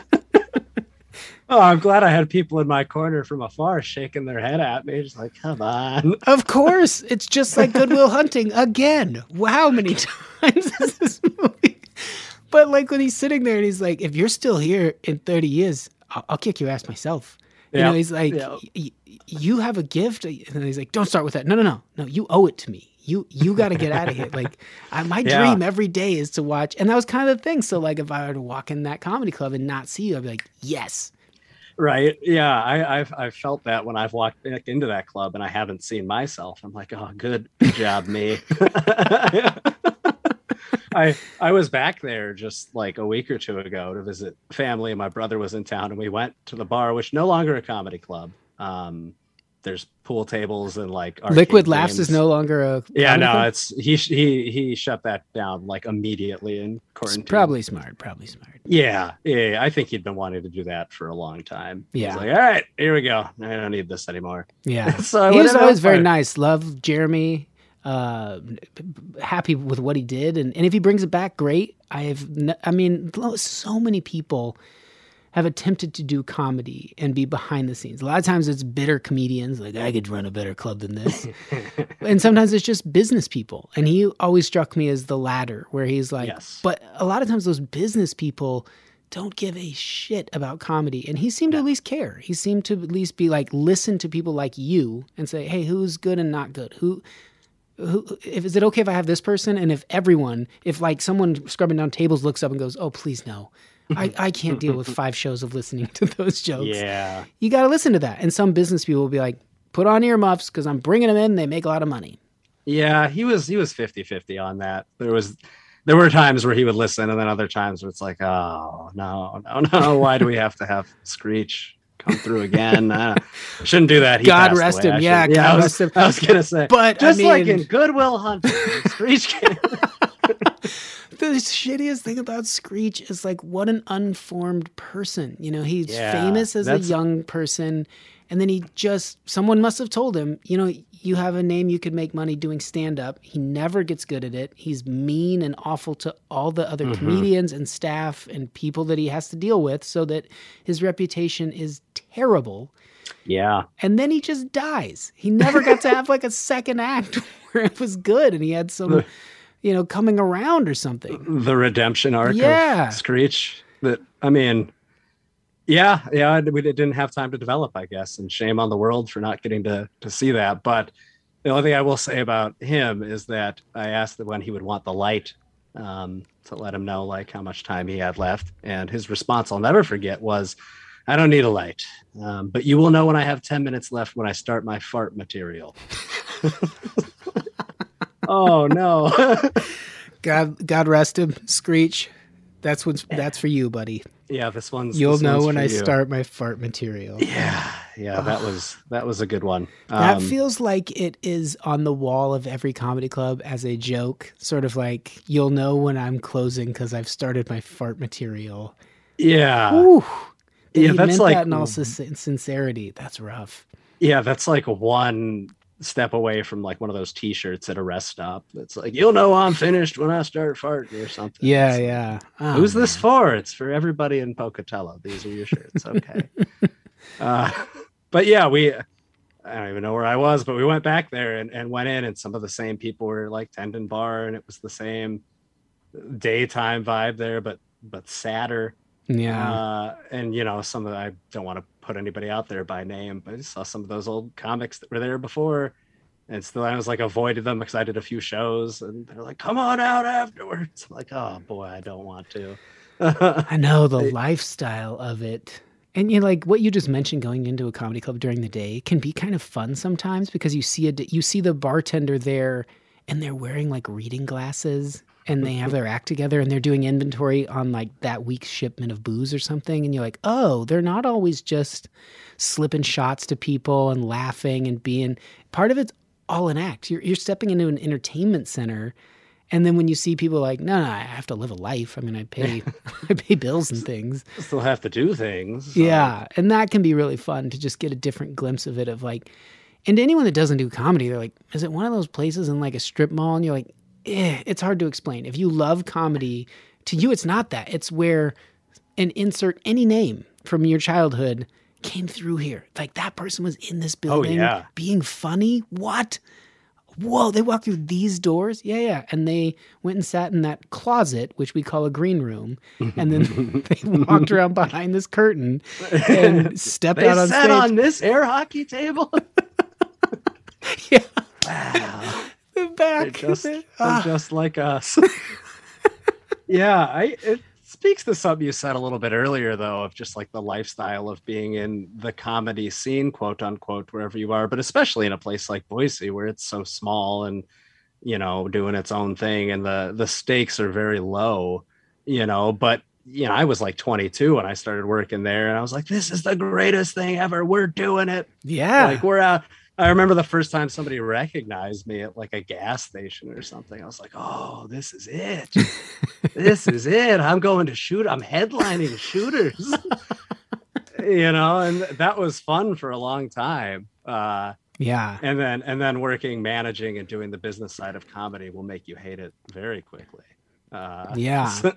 oh, I'm glad I had people in my corner from afar shaking their head at me, just like, come on. Of course, it's just like Good Will Hunting again. How many times is this movie? But like when he's sitting there and he's like, "If you're still here in 30 years, I'll, I'll kick your ass myself." You know, he's like, yeah. "Y- y- "You have a gift," and he's like, "Don't start with that. No, no, no, no. You owe it to me. You you got to get out of here. Like, I, my Yeah. dream every day is to watch." And that was kind of the thing. So like, if I were to walk in that comedy club and not see you, I'd be like, "Yes." Right. Yeah. I, I've I've felt that when I've walked back into that club and I haven't seen myself. I'm like, oh, good, good job, me. I I was back there just like a week or two ago to visit family. and My brother was in town, and we went to the bar, which no longer a comedy club. Um, there's pool tables and like Liquid Laughs is no longer a Yeah, no, club? it's he he he shut that down like immediately in It's quarantine. probably smart. Probably smart. Yeah, yeah, I think he'd been wanting to do that for a long time. Yeah. like, all right, here we go. I don't need this anymore. Yeah. so he was always very there. nice. Love Jeremy. Uh, happy with what he did, and, and if he brings it back, great. I have, n- I mean, so many people have attempted to do comedy and be behind the scenes. A lot of times it's bitter comedians, like I could run a better club than this, and sometimes it's just business people. And he always struck me as the latter, where he's like, Yes. but a lot of times those business people don't give a shit about comedy. And he seemed to at least care. He seemed to at least be like, listen to people like you and say, hey, who's good and not good? Who, who, if, is it okay if I have this person? And if everyone, if like someone scrubbing down tables looks up and goes, oh, please no. I, I can't deal with five shows of listening to those jokes. Yeah, You got to listen to that. And some business people will be like, put on earmuffs because I'm bringing them in. They make a lot of money. yeah, he was he was 50-50 on that. There was there were times where he would listen, and then other times where it's like, oh no, no, no, why do we have to have Screech come through again? Uh, shouldn't do that. He God rest away, him. I Yeah, God I was, rest him. I was gonna say, But, I just like mean- in Good Will Hunting, Screech came. The shittiest thing about Screech is like what an unformed person. You know, he's Yeah, famous as a young person, and then he just someone must have told him, you know, you have a name you could make money doing stand up. He never gets good at it. He's mean and awful to all the other mm-hmm. comedians and staff and people that he has to deal with, so that his reputation is terrible. Yeah. And then he just dies. He never got to have like a second act where it was good and he had some, you know, coming around or something. The redemption arc Yeah. of Screech. That I mean, yeah, yeah, we didn't have time to develop, I guess, and shame on the world for not getting to to see that. But the only thing I will say about him is that I asked that when he would want the light um, to let him know like how much time he had left, and his response I'll never forget was, "I don't need a light, um, but you will know when I have ten minutes left when I start my fart material." oh no. God, God rest him, Screech. That's what's that's for you, buddy. yeah, this one's. You'll this know one's when I you. start my fart material. Yeah, yeah, that was that was a good one. That Um, feels like it is on the wall of every comedy club as a joke, sort of like you'll know when I'm closing because I've started my fart material. yeah, Ooh, yeah, that's meant like that in all sincerity. That's rough. yeah, that's like one step away from like one of those T-shirts at a rest stop. It's like you'll know I'm finished when I start farting or something. Yeah, like, yeah. Oh, Who's this for? It's for everybody in Pocatello. These are your shirts. Okay. uh, but yeah, we. I don't even know where I was, but we went back there and, and went in, and some of the same people were like tending bar, and it was the same daytime vibe there, but but sadder. Yeah. Uh, and you know, some of the, I don't want to put anybody out there by name, but I saw some of those old comics that were there before, and still I was like avoided them because I did a few shows, and they're like, "Come on out afterwards." I'm like, "Oh boy, I don't want to." I know the lifestyle of it. And you know, like what you just mentioned, going into a comedy club during the day can be kind of fun sometimes because you see a you see the bartender there, and they're wearing like reading glasses, and they have mm-hmm. their act together, and they're doing inventory on like that week's shipment of booze or something, and you're like, oh, they're not always just slipping shots to people and laughing and being part of it's all an act. You're you're stepping into an entertainment center. And then when you see people like, no, no, I have to live a life. I mean, I pay, I pay bills and things. Still have to do things. so- Yeah, and that can be really fun to just get a different glimpse of it. Of like, and to anyone that doesn't do comedy, they're like, is it one of those places in like a strip mall? And you're like, eh, it's hard to explain. If you love comedy, to you, it's not that. It's where an insert any name from your childhood came through here. Like that person was in this building, oh, yeah. being funny. What? Whoa! They walked through these doors. Yeah, yeah. And they went and sat in that closet, which we call a green room, and then they walked around behind this curtain and stepped out on sat stage. on this air hockey table. yeah, wow. the back. They're just, they're Ah. just like us. yeah, I it speaks to something you said a little bit earlier though of just like the lifestyle of being in the comedy scene, quote unquote, wherever you are, but especially in a place like Boise where it's so small and you know, doing its own thing and the the stakes are very low, you know, but you know, I was like 22 when I started working there and I was like, this is the greatest thing ever. We're doing it. yeah. Like we're out. I remember the first time somebody recognized me at like a gas station or something. I was like, "Oh, this is it. this is it. I'm going to shoot. I'm headlining shooters." you know, and that was fun for a long time. Uh, yeah. and then and then working, managing, and doing the business side of comedy will make you hate it very quickly. Uh, Yeah. so-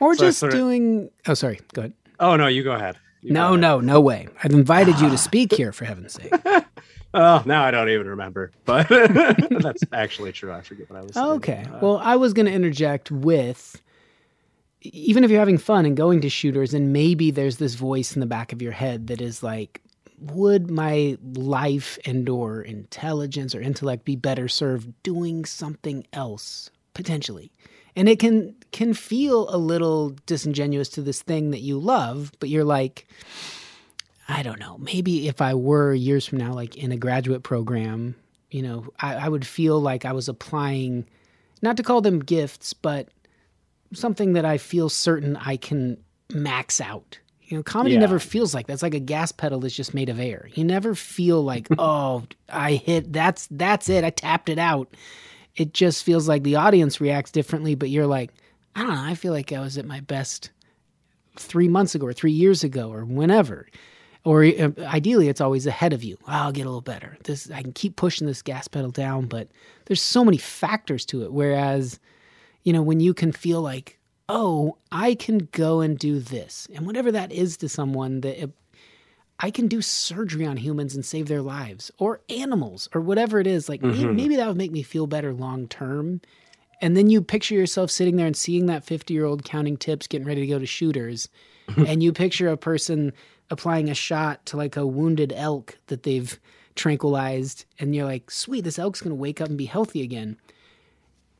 Or so just sort of- doing. Oh, sorry. Go ahead. oh no, you go ahead. You go No, ahead. no, no way. I've invited you to speak here, for heaven's sake. Oh, now I don't even remember, but that's actually true. I forget what I was saying. Okay. Uh, Well, I was going to interject with even if you're having fun and going to shooters, and maybe there's this voice in the back of your head that is like, would my life and or intelligence or intellect be better served doing something else potentially and it can can feel a little disingenuous to this thing that you love but you're like i don't know maybe if i were years from now like in a graduate program you know i, I would feel like i was applying not to call them gifts but something that i feel certain i can max out you know comedy Yeah. never feels like that. It's like a gas pedal that's just made of air you never feel like oh i hit that's that's it i tapped it out it just feels like the audience reacts differently but you're like I don't know. I feel like I was at my best three months ago or three years ago or whenever. Or uh, ideally, it's always ahead of you. I'll get a little better. This I can keep pushing this gas pedal down, but there's so many factors to it. Whereas, you know, when you can feel like, oh, I can go and do this, and whatever that is to someone, that it, I can do surgery on humans and save their lives, or animals, or whatever it is. Like maybe, maybe that would make me feel better long term. And then you picture yourself sitting there and seeing that 50 year old counting tips, getting ready to go to shooters. and you picture a person applying a shot to like a wounded elk that they've tranquilized. And you're like, sweet, this elk's going to wake up and be healthy again.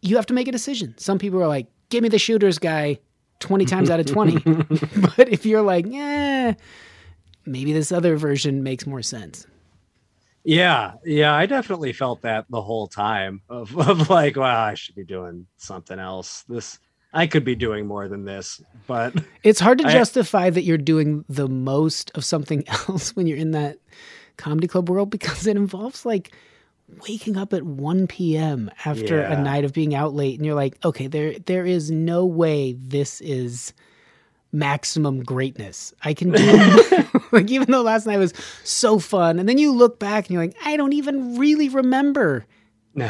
You have to make a decision. Some people are like, give me the shooters guy 20 times out of 20. but if you're like, yeah, maybe this other version makes more sense. Yeah, yeah, I definitely felt that the whole time of, of like, wow, I should be doing something else. This I could be doing more than this, but It's hard to I- justify that you're doing the most of something else when you're in that comedy club world because it involves like waking up at 1 p.m. after Yeah. a night of being out late and you're like, okay, there there is no way this is maximum greatness. I can do like even though last night was so fun and then you look back and you're like, I don't even really remember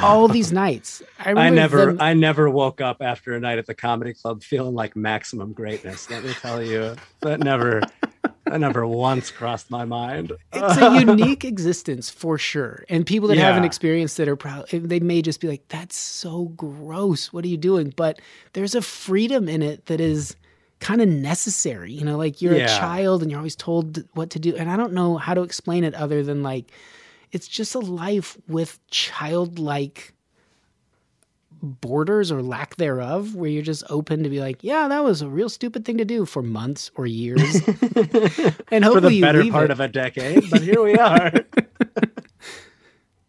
all these nights. I, I never them- I never woke up after a night at the comedy club feeling like maximum greatness. Let me tell you. That never that never once crossed my mind. it's a unique existence for sure. And people that haven't Yeah. experienced it are probably they may just be like, "That's so gross. What are you doing?" But there's a freedom in it that is kind of necessary. You know, like you're a child and you're always told what to do. And I don't know how to explain it other than like it's just a life with childlike borders or lack thereof where you're just open to be like yeah that was a real stupid thing to do for months or years and hopefully for the better part it. of a decade, but here we are.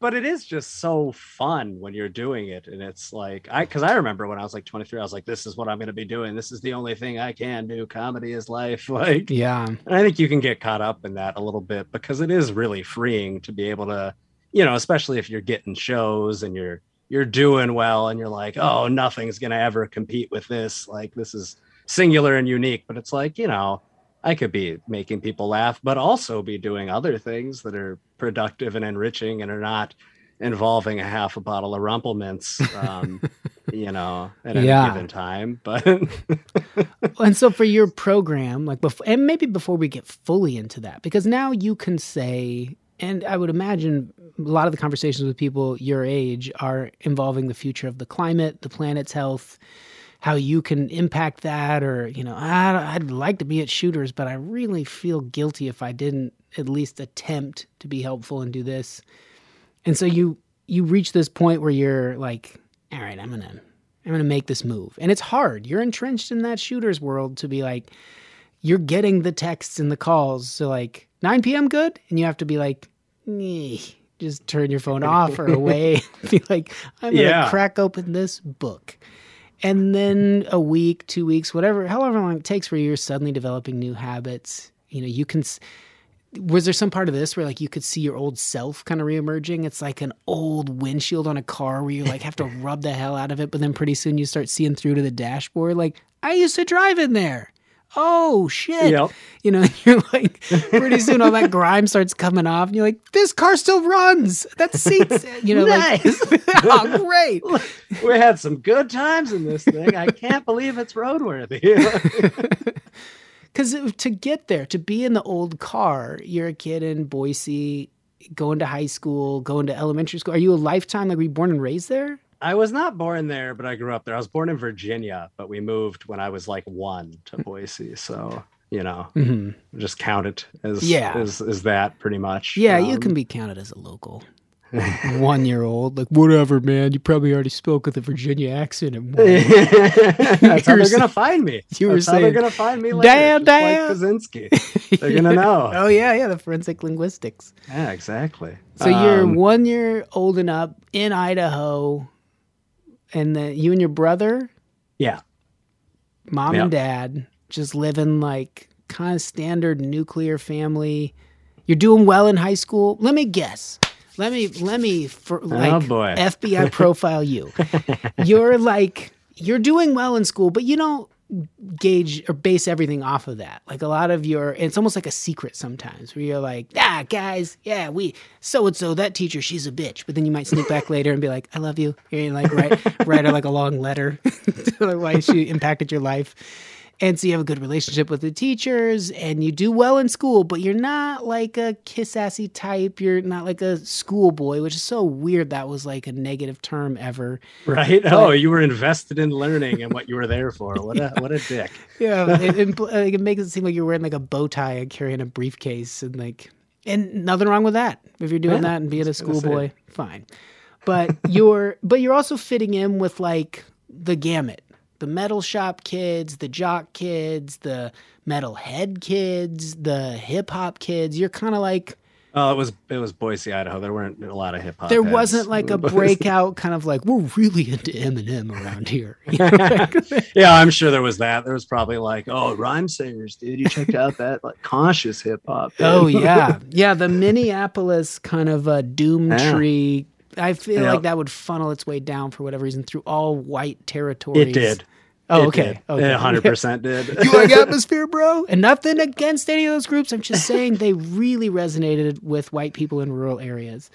but it is just so fun when you're doing it and it's like i because i remember when i was like 23 i was like this is what i'm going to be doing. This is the only thing i can do. Comedy is life. Like yeah. and i think you can get caught up in that a little bit because it is really freeing to be able to you know especially if you're getting shows and you're you're doing well and you're like oh nothing's going to ever compete with this. Like this is singular and unique. But it's like you know i could be making people laugh but also be doing other things that are productive and enriching and are not involving a half a bottle of Rumple Minze um you know at any Yeah. given time but and so for your program like before and maybe before we get fully into that because now you can say and i would imagine a lot of the conversations with people your age are involving the future of the climate the planet's health how you can impact that or you know I, i'd like to be at shooters but i really feel guilty if i didn't at least attempt to be helpful and do this. And so you you reach this point where you're like all right i'm gonna i'm gonna make this move. And it's hard. You're entrenched in that shooters world to be like you're getting the texts and the calls. So like 9 p.m good? And you have to be like "Nee." just turn your phone off or away. Be like i'm gonna Yeah. crack open this book and then a week two weeks whatever however long it takes where you're suddenly developing new habits you know you can was there some part of this where like you could see your old self kind of reemerging? It's like an old windshield on a car where you like have to rub the hell out of it, but then pretty soon you start seeing through to the dashboard. Like I used to drive in there. Oh shit! Yep. You know, you're like pretty soon all that grime starts coming off, and you're like, this car still runs. That seat's you know like oh great. we had some good times in this thing. I can't believe it's roadworthy. Because to get there, to be in the old car, you're a kid in Boise, going to high school, going to elementary school. Are you a lifetime? Like, were you born and raised there? I was not born there, but I grew up there. I was born in Virginia, but we moved when I was like one to Boise. So, you know, Mm-hmm. just count it as Yeah. as, as that pretty much. Yeah, you Um, can be counted as a local. One year old, like whatever, man. You probably already spoke with a Virginia accent at one. That's how You they're gonna find me. you were That's how they're gonna find me later. "Damn, just like damn." Kaczynski. They're gonna know. oh yeah, yeah, the forensic linguistics. Yeah, exactly. So you're Um, one year old and up in Idaho, and then you and your brother, yeah. mom Yep. and dad, just living like kind of standard nuclear family. You're doing well in high school. Let me guess. Let me let me for, oh, like Oh. FBI profile you. You're like you're doing well in school, but you don't gauge or base everything off of that. Like a lot of your, it's almost like a secret sometimes where you're like, ah, guys, yeah, we, so and so, that teacher, she's a bitch. But then you might sneak back later and be like, I love you. And like write, write her like a long letter why she impacted your life. And so you have a good relationship with the teachers and you do well in school, but you're not like a kiss assy type. You're not like a schoolboy, which is so weird. That was like a negative term ever. Right? oh, you were invested in learning and what you were there for. What a what a dick. Yeah, it, it, it makes it seem like you're wearing like a bow tie and carrying a briefcase and like, and nothing wrong with that. If you're doing Yeah, that and being a was gonna say. schoolboy, fine. But you're, but you're also fitting in with like the gamut. The metal shop kids, the jock kids, the metal head kids, the hip hop kids. You're kind of like Oh, it was it was Boise, Idaho. There weren't a lot of hip hop. there heads. wasn't like a breakout kind of like we're really into Eminem around here. You know, like- yeah, I'm sure there was that. There was probably like, oh, Rhymesayers, dude. You checked out that like conscious hip hop. Oh yeah, yeah. The Minneapolis kind of uh, doom Yeah. tree. I feel like that would funnel its way down for whatever reason through all white territories. it did. Oh, It okay. did. okay. It 100% did. you like atmosphere, bro? And nothing against any of those groups. I'm just saying they really resonated with white people in rural areas.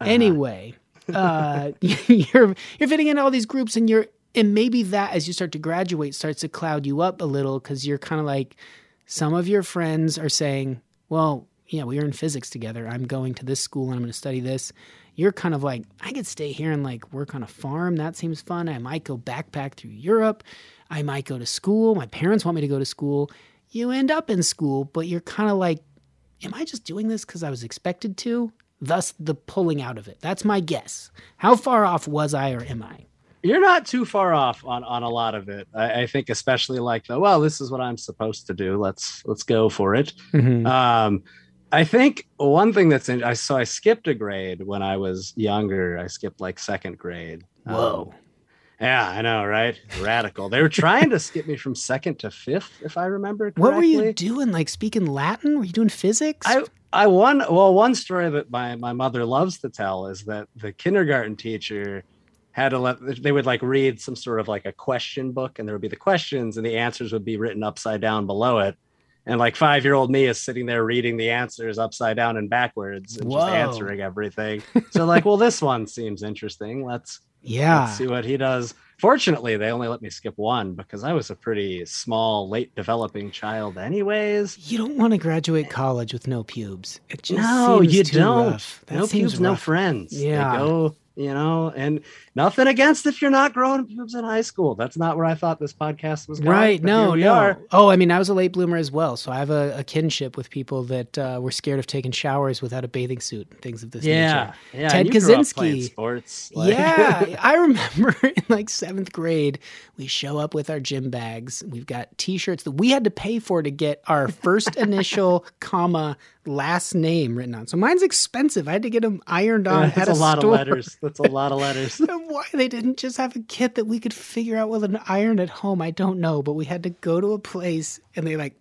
Uh-huh. Anyway, uh, you're you're fitting in all these groups, and you're and maybe that as you start to graduate starts to cloud you up a little because you're kind of like some of your friends are saying, "Well, yeah, we were in physics together. I'm going to this school and I'm going to study this." You're kind of like, I could stay here and like work on a farm. That seems fun. I might go backpack through Europe. I might go to school. My parents want me to go to school. You end up in school, but you're kind of like, am I just doing this because I was expected to? Thus, the pulling out of it. That's my guess. How far off was I or am I? You're not too far off on on a lot of it. I, I think, especially like the well, this is what I'm supposed to do. Let's let's go for it. Um, I think one thing that's in, I so I skipped a grade when I was younger. I skipped like second grade. Um, Whoa. yeah, I know, right? Radical. They were trying to skip me from second to fifth, if I remember correctly. What were you doing? Like speaking Latin? Were you doing physics? I I one well one story that my my mother loves to tell is that the kindergarten teacher had to let they would like read some sort of like a question book and there would be the questions and the answers would be written upside down below it and like five year old me is sitting there reading the answers upside down and backwards and Whoa. just answering everything so like well this one seems interesting let's yeah. let's see what he does fortunately they only let me skip one because i was a pretty small late developing child anyways You don't want to graduate college with no pubes. It just no, you don't. No pubes, no rough. friends. They Yeah. go, you know, and nothing against if you're not growing pubes in high school. That's not where I thought this podcast was going. Right. No, no. are. Oh, I mean, I was a late bloomer as well. So I have a, a kinship with people that uh, were scared of taking showers without a bathing suit, and things of this Yeah, nature. yeah. Ted and you grew up playing Kaczynski. sports. like- yeah, I remember in like seventh grade, we show up with our gym bags. We've got T-shirts that we had to pay for to get our first initial, comma, last name written on. So mine's expensive. I had to get them ironed on Yeah, at that's a, a, lot store. of letters. That's a lot of letters. Why they didn't just have a kit that we could figure out with an iron at home, I don't know. But we had to go to a place and they like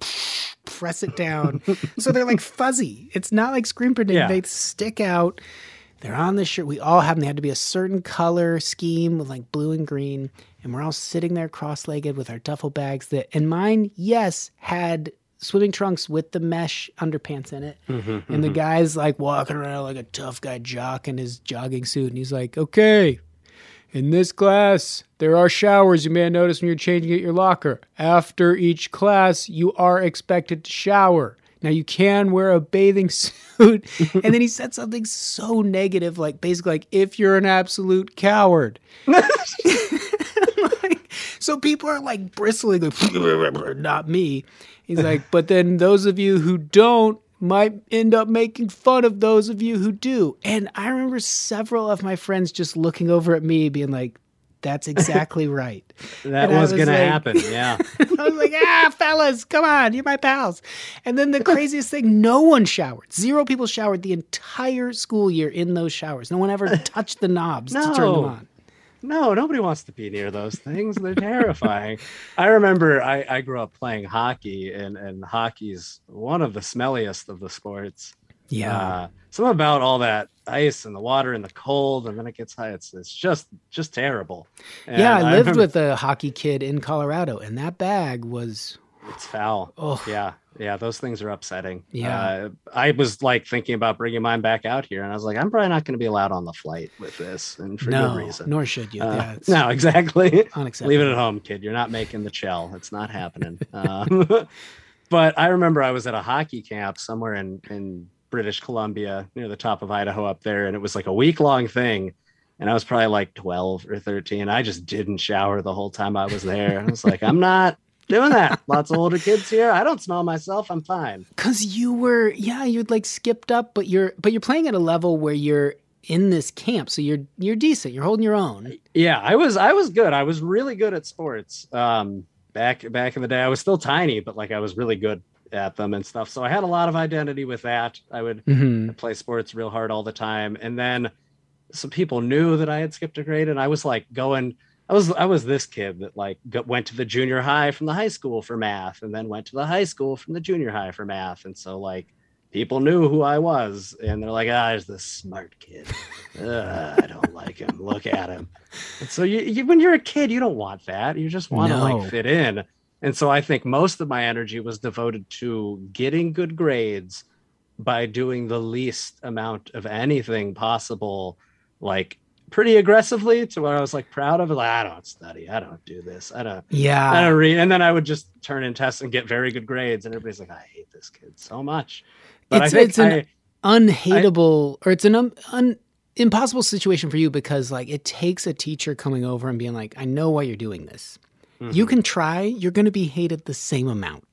press it down, so they're like fuzzy. It's not like screen printing; Yeah. they stick out. They're on the shirt. We all have them. They had to be a certain color scheme with like blue and green, and we're all sitting there cross-legged with our duffel bags. That and mine, yes, had swimming trunks with the mesh underpants in it. Mm-hmm, And the guy's like walking around like a tough guy jock in his jogging suit. And he's like, okay, in this class, there are showers you may have noticed when you're changing at your locker. After each class, you are expected to shower. Now, you can wear a bathing suit. and then he said something so negative, like basically, like, if you're an absolute coward. Like, so people are like bristling, like, not me. He's like, but then those of you who don't might end up making fun of those of you who do. And I remember several of my friends just looking over at me, being like, that's exactly right. That was, was gonna happen. Yeah. I was like, ah, fellas, come on, you're my pals. And then the craziest thing, no one showered. Zero people showered the entire school year in those showers. No one ever touched the knobs to turn them on. No, nobody wants to be near those things. They're terrifying. I remember I, I grew up playing hockey, and, and hockey's one of the smelliest of the sports. Yeah. Uh, something about all that ice and the water and the cold, and then it gets high. It's it's just just terrible. And yeah, I lived remember- with a hockey kid in Colorado, and that bag was It's foul. oh Yeah, yeah, those things are upsetting. Yeah. Uh, I was like thinking about bringing mine back out here, and I was like, I'm probably not going to be allowed on the flight with this, and for no, good reason. nor should you. Uh, yeah, no, exactly. unacceptable. Leave it at home, kid. You're not making the shell. It's not happening. Um, but I remember I was at a hockey camp somewhere in in British Columbia, near the top of Idaho up there, and it was like a week long thing. And I was probably like 12 or 13. I just didn't shower the whole time I was there. I was like, I'm not doing that. Lots of older kids here. I don't smell myself. I'm fine. Cause you were, yeah, you'd like skipped up, but you're, but you're playing at a level where you're in this camp, so you're you're decent. You're holding your own. Yeah, I was I was good. I was really good at sports. Um back back in the day. I was still tiny, but like I was really good at them and stuff. So I had a lot of identity with that. I would hmm play sports real hard all the time. And then some people knew that I had skipped a grade and I was like going I was I was this kid that like go, went to the junior high from the high school for math and then went to the high school from the junior high for math. And so like people knew who I was and they're like, ah, there's this smart kid. Ugh, I don't like him. Look at him. And so you, you when you're a kid, you don't want that. You just want to No. like fit in. And so I think most of my energy was devoted to getting good grades by doing the least amount of anything possible, like pretty aggressively to where I was like proud of it. Like, I don't study, I don't do this, I don't Yeah. I don't read. And then I would just turn in tests and get very good grades. And everybody's like, I hate this kid so much. But It's- I think it's an- I, unhateable, or it's an um, un, impossible situation for you because like it takes a teacher coming over and being like, I know why you're doing this. You Mhm. can try. You're going to be hated the same amount.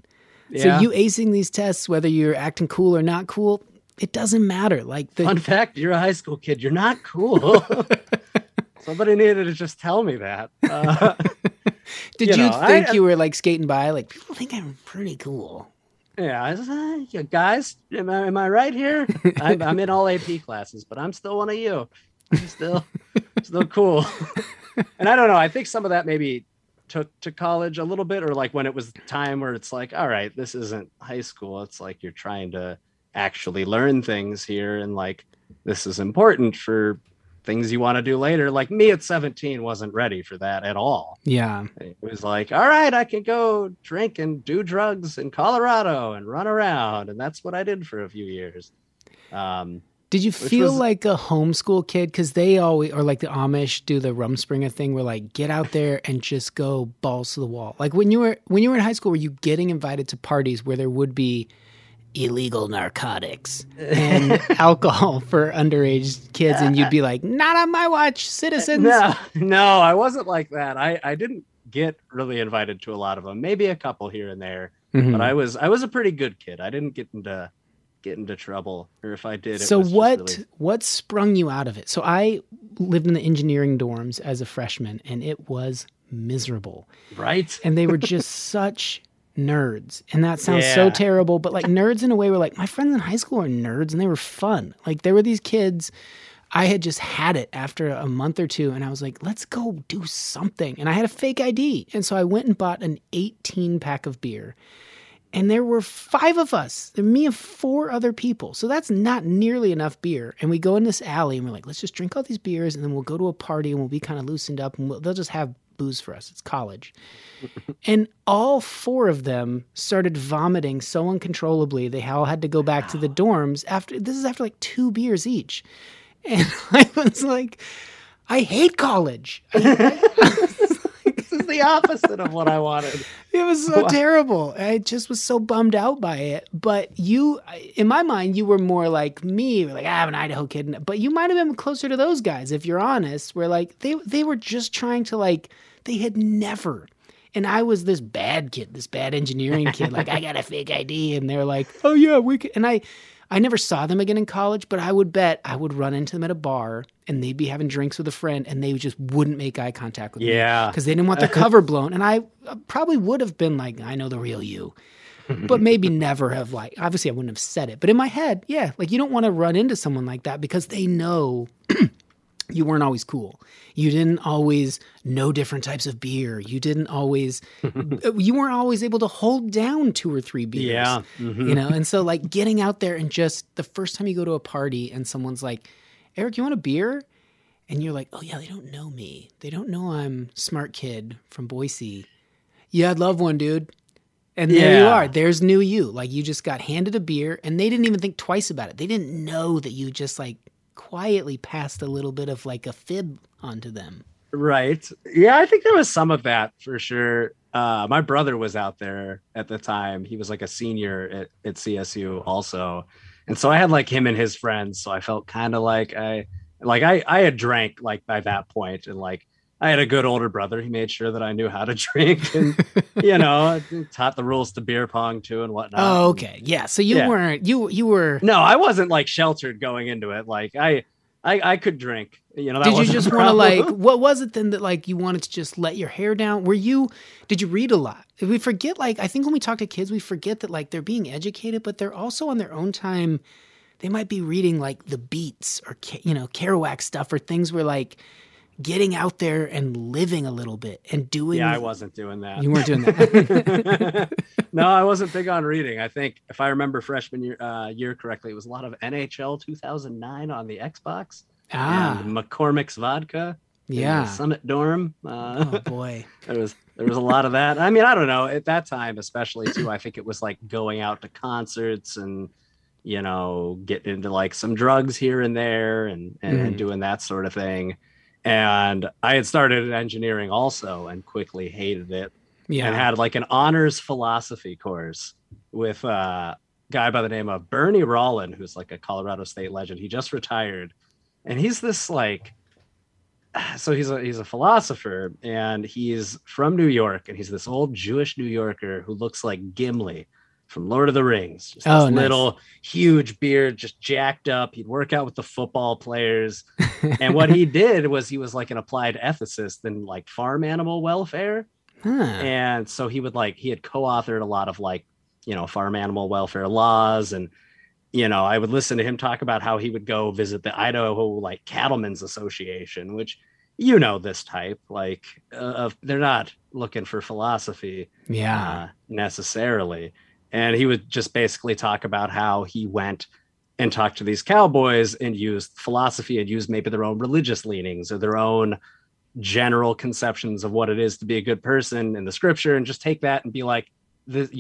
yeah. So you acing these tests, whether you're acting cool or not cool, it doesn't matter. Like the Fun fact, you're a high school kid. You're not cool. Somebody needed to just tell me that. Uh, Did you you, know, think I- you were like skating by? Like people think I'm pretty cool. yeah, I was, uh, you guys, am I, am I right here? I'm, I'm in all AP classes, but I'm still one of you. I'm still, still cool. and I don't know. I think some of that maybe took to college a little bit, or like when it was time where it's like, all right, this isn't high school. It's like you're trying to actually learn things here, and like this is important for things you want to do later. Like me at 17 wasn't ready for that at all. Yeah. It was like, all right, I can go drink and do drugs in Colorado and run around, and that's what I did for a few years. Um, Did you feel was- like a homeschool kid? Because they always, or like the Amish do the Rumspringa thing, where like get out there and just go balls to the wall. Like when you were when you were in high school, were you getting invited to parties where there would be illegal narcotics and alcohol for underage kids, and you'd be like, "Not on my watch, citizens." no, no, I wasn't like that. I, I didn't get really invited to a lot of them, maybe a couple here and there, Mhm. but I was I was a pretty good kid. I didn't get into get into trouble, or if I did, it so what really- what sprung you out of it? So I lived in the engineering dorms as a freshman, and it was miserable. right? and they were just such nerds. And that sounds so terrible, but like nerds in a way where like my friends in high school were nerds and they were fun. Like there were these kids I had just had it after a month or two and I was like, let's go do something. And I had a fake ID. And so I went and bought an 18 pack of beer. And there were five of us, me and four other people. So that's not nearly enough beer. And we go in this alley and we're like, let's just drink all these beers and then we'll go to a party and we'll be kind of loosened up and we'll, they'll just have booze for us. It's college. and all four of them started vomiting so uncontrollably they all had to go back to the dorms after this is after like two beers each. And I was like, I hate college. this is the opposite of what I wanted. It was so Wow. terrible. I just was so bummed out by it. But you, in my mind, you were more like me, like "Ah, I'm an Idaho kid. But you might have been closer to those guys, if you're honest. Where like they they were just trying to like they had never. And I was this bad kid, this bad engineering kid. Like I got a fake ID, and they're like, "Oh yeah, we." Can. And I, I never saw them again in college. But I would bet I would run into them at a bar, and they'd be having drinks with a friend, and they just wouldn't make eye contact with me Yeah. because they didn't want their cover blown. And I uh, probably would have been like, I know the real you, but maybe never have like, obviously I wouldn't have said it. But in my head, yeah, like you don't want to run into someone like that because they know you weren't always cool. You didn't always know different types of beer. You didn't always, you weren't always able to hold down two or three beers. Yeah. mhm. You know, and so like getting out there and just the first time you go to a party and someone's like, Eric, you want a beer? And you're like, oh yeah, they don't know me. They don't know I'm smart kid from Boise. Yeah, I'd love one, dude. And there you are. There's new you. Like you just got handed a beer and they didn't even think twice about it. They didn't know that you just like quietly passed a little bit of like a fib onto them. Right. Yeah, I think there was some of that for sure. Uh, my brother was out there at the time. He was like a senior at, at CSU also. And so I had like him and his friends. So I felt kind of like I like I I had drank like by that point and like I had a good older brother. He made sure that I knew how to drink and you know, taught the rules to beer pong too and whatnot. Oh, okay. Yeah. So you Yeah. weren't you you were No, I wasn't like sheltered going into it. Like I I, I could drink. You know, that did you just want to like what was it then that like you wanted to just let your hair down were you did you read a lot we forget like i think when we talk to kids we forget that like they're being educated but they're also on their own time they might be reading like the beats or you know kerouac stuff or things where like getting out there and living a little bit and doing Yeah, I wasn't doing that. you weren't doing that no, I wasn't big on reading. I think if I remember freshman year uh, year correctly, it was a lot of NHL 2009 on the Xbox ah and McCormick's vodka. yeah Summit dorm. Uh, oh boy there was there was a lot of that. I mean, I don't know at that time, especially too. I think it was like going out to concerts and you know getting into like some drugs here and there and and, and Mhm. doing that sort of thing. And I had started engineering also and quickly hated it. Yeah. and had like an honors philosophy course with a guy by the name of Bernie Rollin, who's like a Colorado State legend. He just retired, and he's this like, so he's a he's a philosopher, and he's from New York, and he's this old Jewish New Yorker who looks like Gimli from Lord of the Rings. Just Oh, nice. little huge beard, just jacked up. He'd work out with the football players. and what he did was he was like an applied ethicist in like farm animal welfare huh. and so he would like he had co-authored a lot of like you know farm animal welfare laws and you know i would listen to him talk about how he would go visit the idaho like cattlemen's association which you know this type like uh, of they're not looking for philosophy yeah uh, necessarily. And he would just basically talk about how he went and talked to these cowboys and used philosophy and used maybe their own religious leanings or their own general conceptions of what it is to be a good person in the scripture and just take that and be like,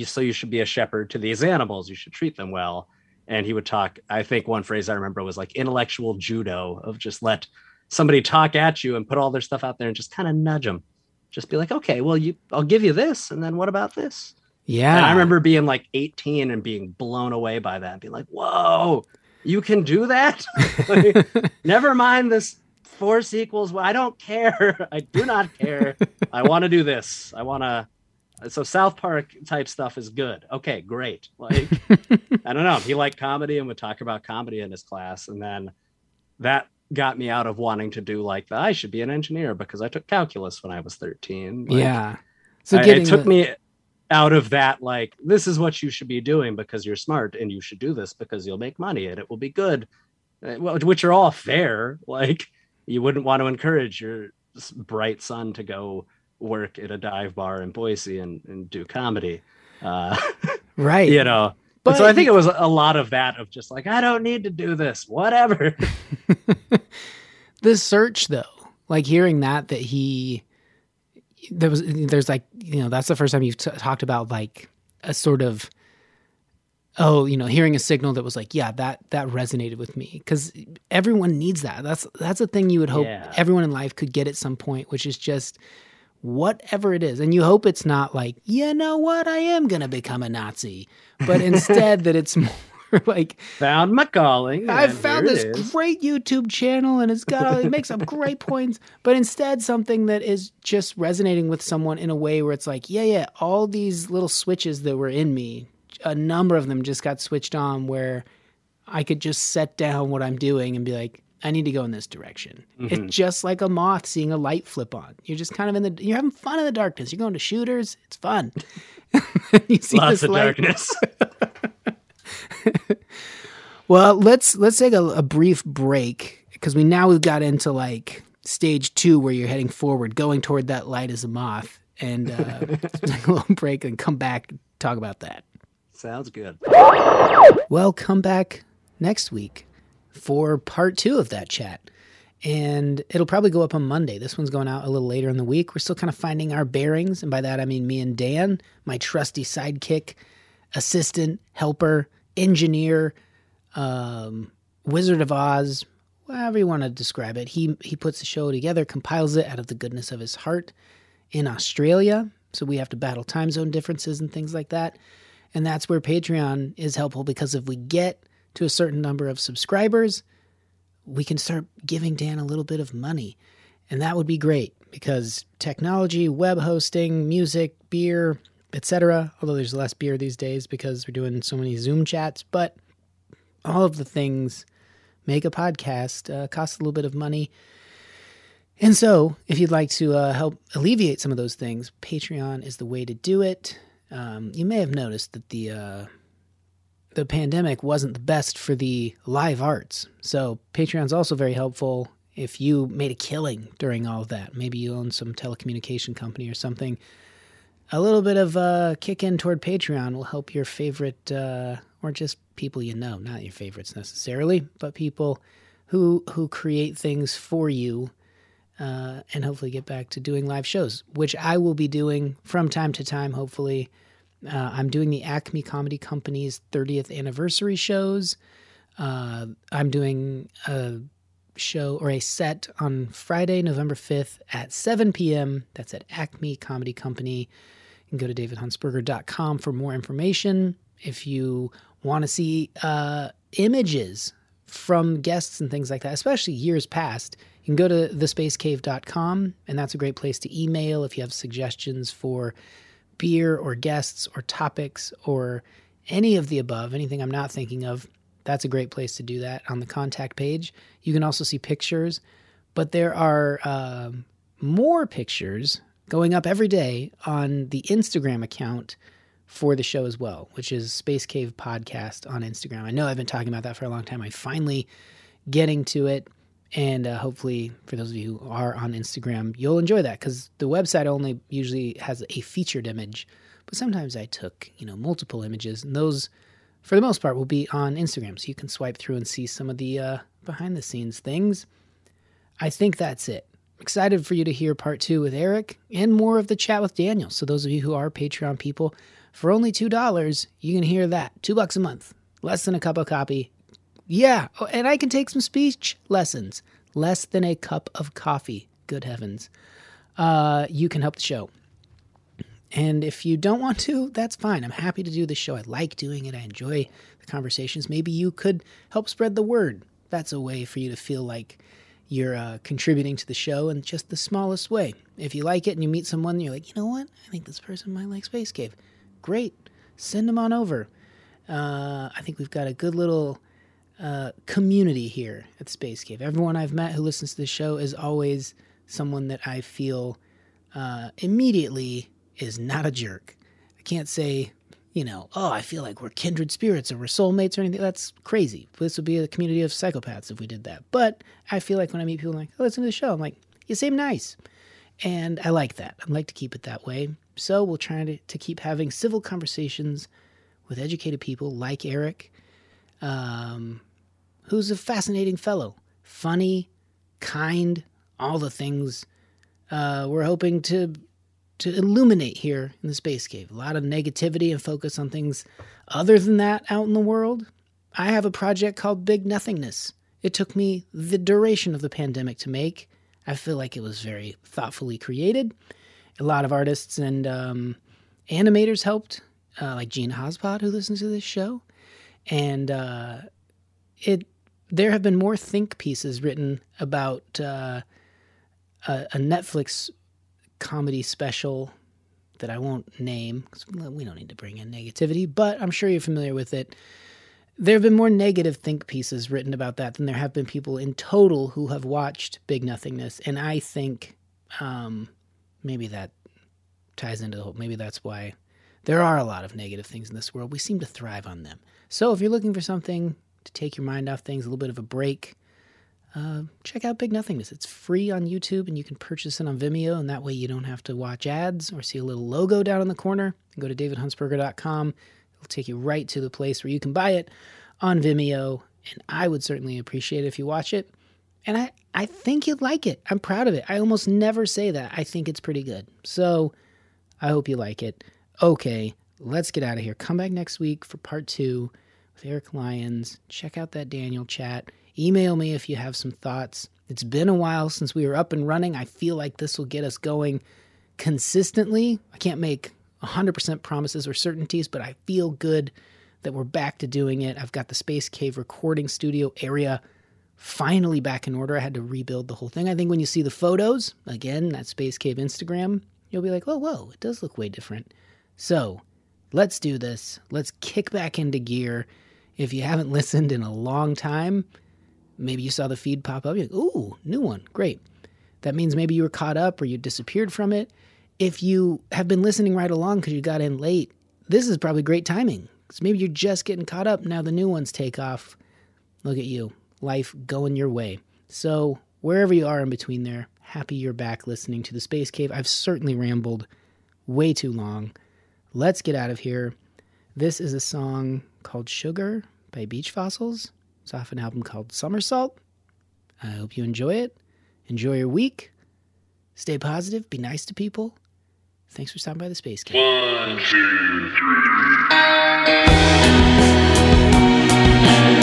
so you should be a shepherd to these animals. You should treat them well. And he would talk, I think one phrase I remember was like intellectual judo of just let somebody talk at you and put all their stuff out there and just kind of nudge them. Just be like, okay, well, you, I'll give you this, and then what about this? Yeah And I remember being like 18 and being blown away by that, being like, whoa, you can do that? Like, never mind this force equals. I don't care. I do not care. I want to do this. I want to. So South Park type stuff is good. Okay, great. Like, I don't know. He liked comedy and would talk about comedy in his class. And then that got me out of wanting to do like the, I should be an engineer because I took calculus when I was 13. Like, yeah so I- getting it took the- me out of that like this is what you should be doing because you're smart and you should do this because you'll make money and it will be good. Uh, which are all fair. Like you wouldn't want to encourage your bright son to go work at a dive bar in boise and, and do comedy. Uh right. you know? But but so i think it was a lot of that of just like i don't need to do this. Whatever. The search though like hearing that that he there was there's like you know that's the first time you've t- talked about like a sort of oh you know hearing a signal that was like yeah that that resonated with me. Because everyone needs that. That's that's a thing you would hope Yeah. everyone in life could get at some point which is just whatever it is. And you hope it's not like you know what? I am gonna become a nazi. But instead that it's more like found my calling I've found this great YouTube channel and it's got all, it makes up great points, but instead something that is just resonating with someone in a way where it's like, yeah, yeah, all these little switches that were in me, a number of them just got switched on where I could just set down what I'm doing and be like, I need to go in this direction. Mhm. It's just like a moth seeing a light flip on. You're just kind of in the you're having fun in the darkness. You're going to shooters, it's fun. you see lots this of light darkness well, let's let's take a, a brief break, because we now we've got into like stage two where you're heading forward, going toward that light as a moth, and uh, take a little break and come back and talk about that. Sounds good. Well, come back next week for part two of that chat. And it'll probably go up on Monday. This one's going out a little later in the week. We're still kind of finding our bearings. And by that, I mean me and Dan, my trusty sidekick, assistant, helper, engineer, um, Wizard of Oz, however you want to describe it. He, he puts the show together, compiles it out of the goodness of his heart in Australia. So we have to battle time zone differences and things like that. And that's where Patreon is helpful because if we get to a certain number of subscribers, we can start giving Dan a little bit of money. And that would be great because technology, web hosting, music, beer, etc. Although there's less beer these days because we're doing so many Zoom chats, but all of the things make a podcast uh, cost a little bit of money. And so, if you'd like to uh, help alleviate some of those things, Patreon is the way to do it. Um, you may have noticed that the uh, the pandemic wasn't the best for the live arts. So Patreon's also very helpful if you made a killing during all of that. Maybe you own some telecommunication company or something. A little bit of a kick in toward Patreon will help your favorite, uh, or just people you know, not your favorites necessarily, but people who who create things for you, uh, and hopefully get back to doing live shows, which I will be doing from time to time. Hopefully, uh, I'm doing the Acme Comedy Company's 30th anniversary shows. Uh, I'm doing a show or a set on Friday, November 5th at 7 p.m. That's at Acme Comedy Company. You can go to davidhuntsberger.com for more information. If you want to see uh, images from guests and things like that, especially years past, you can go to thespacecave.com, and that's a great place to email if you have suggestions for beer or guests or topics or any of the above, anything I'm not thinking of, that's a great place to do that on the contact page. You can also see pictures, but there are uh, more pictures going up every day on the Instagram account for the show as well, which is Space Cave Podcast on Instagram. I know I've been talking about that for a long time. I'm finally getting to it. And uh, hopefully, for those of you who are on Instagram, you'll enjoy that because the website only usually has a featured image. But sometimes I took, you know, multiple images, and those, for the most part, will be on Instagram. So you can swipe through and see some of the uh, behind the scenes things. I think that's it. Excited for you to hear part two with Eric and more of the chat with Daniel. So those of you who are Patreon people, for only two dollars, you can hear that. Two bucks a month, less than a cup of coffee, yeah, oh, and I can take some speech lessons. Less than a cup of coffee. Good heavens. Uh, you can help the show. And if you don't want to, that's fine. I'm happy to do the show. I like doing it. I enjoy the conversations. Maybe you could help spread the word. That's a way for you to feel like you're uh, contributing to the show in just the smallest way. If you like it and you meet someone, you're like, you know what? I think this person might like Space Cave. Great. Send them on over. Uh, I think we've got a good little uh, community here at Space Cave. Everyone I've met who listens to the show is always someone that I feel uh, immediately is not a jerk. I can't say, you know, oh, I feel like we're kindred spirits or we're soulmates or anything. That's crazy. This would be a community of psychopaths if we did that. But I feel like when I meet people, I'm like, oh, listen to the show. I'm like, you seem nice. And I like that. I'd like to keep it that way. So we'll try to, to keep having civil conversations with educated people like Eric um, who's a fascinating fellow, funny, kind, all the things uh, we're hoping to to illuminate here in the space cave. A lot of negativity and focus on things other than that out in the world. I have a project called Big Nothingness. It took me the duration of the pandemic to make. I feel like it was very thoughtfully created. A lot of artists and um, animators helped, uh, like Gene Hospod, who listens to this show, and uh, it there have been more think pieces written about uh, a, a, Netflix comedy special that I won't name because we don't need to bring in negativity, but I'm sure you're familiar with it. There have been more negative think pieces written about that than there have been people in total who have watched Big Nothingness, and I think um, maybe that ties into the whole. Maybe that's why there are a lot of negative things in this world. We seem to thrive on them. So if you're looking for something to take your mind off things, a little bit of a break, uh, check out Big Nothingness. It's free on YouTube and you can purchase it on Vimeo, and that way you don't have to watch ads or see a little logo down in the corner. Go to davidhuntsberger.com. It'll take you right to the place where you can buy it on Vimeo, and I would certainly appreciate it if you watch it. And I, I think you'd like it. I'm proud of it. I almost never say that. I think it's pretty good. So I hope you like it. Okay, let's get out of here. Come back next week for part two with Eric Lyons. Check out that Daniel chat. Email me if you have some thoughts. It's been a while since we were up and running. I feel like this will get us going consistently. I can't make 100% promises or certainties, but I feel good that we're back to doing it. I've got the Space Cave recording studio area finally back in order. I had to rebuild the whole thing. I think when you see the photos, again, that Space Cave Instagram, you'll be like, oh, whoa, it does look way different. So let's do this. Let's kick back into gear. If you haven't listened in a long time, maybe you saw the feed pop up. You're like, ooh, new one. Great. That means maybe you were caught up or you disappeared from it. If you have been listening right along because you got in late, this is probably great timing. Because maybe you're just getting caught up. Now the new ones take off. Look at you. Life going your way. So, wherever you are in between there, happy you're back listening to the Space Cave. I've certainly rambled way too long. Let's get out of here. This is a song called Sugar by Beach Fossils. It's off an album called Somersault. I hope you enjoy it. Enjoy your week. Stay positive. Be nice to people. Thanks for stopping by the Space Cave. One, two,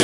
three.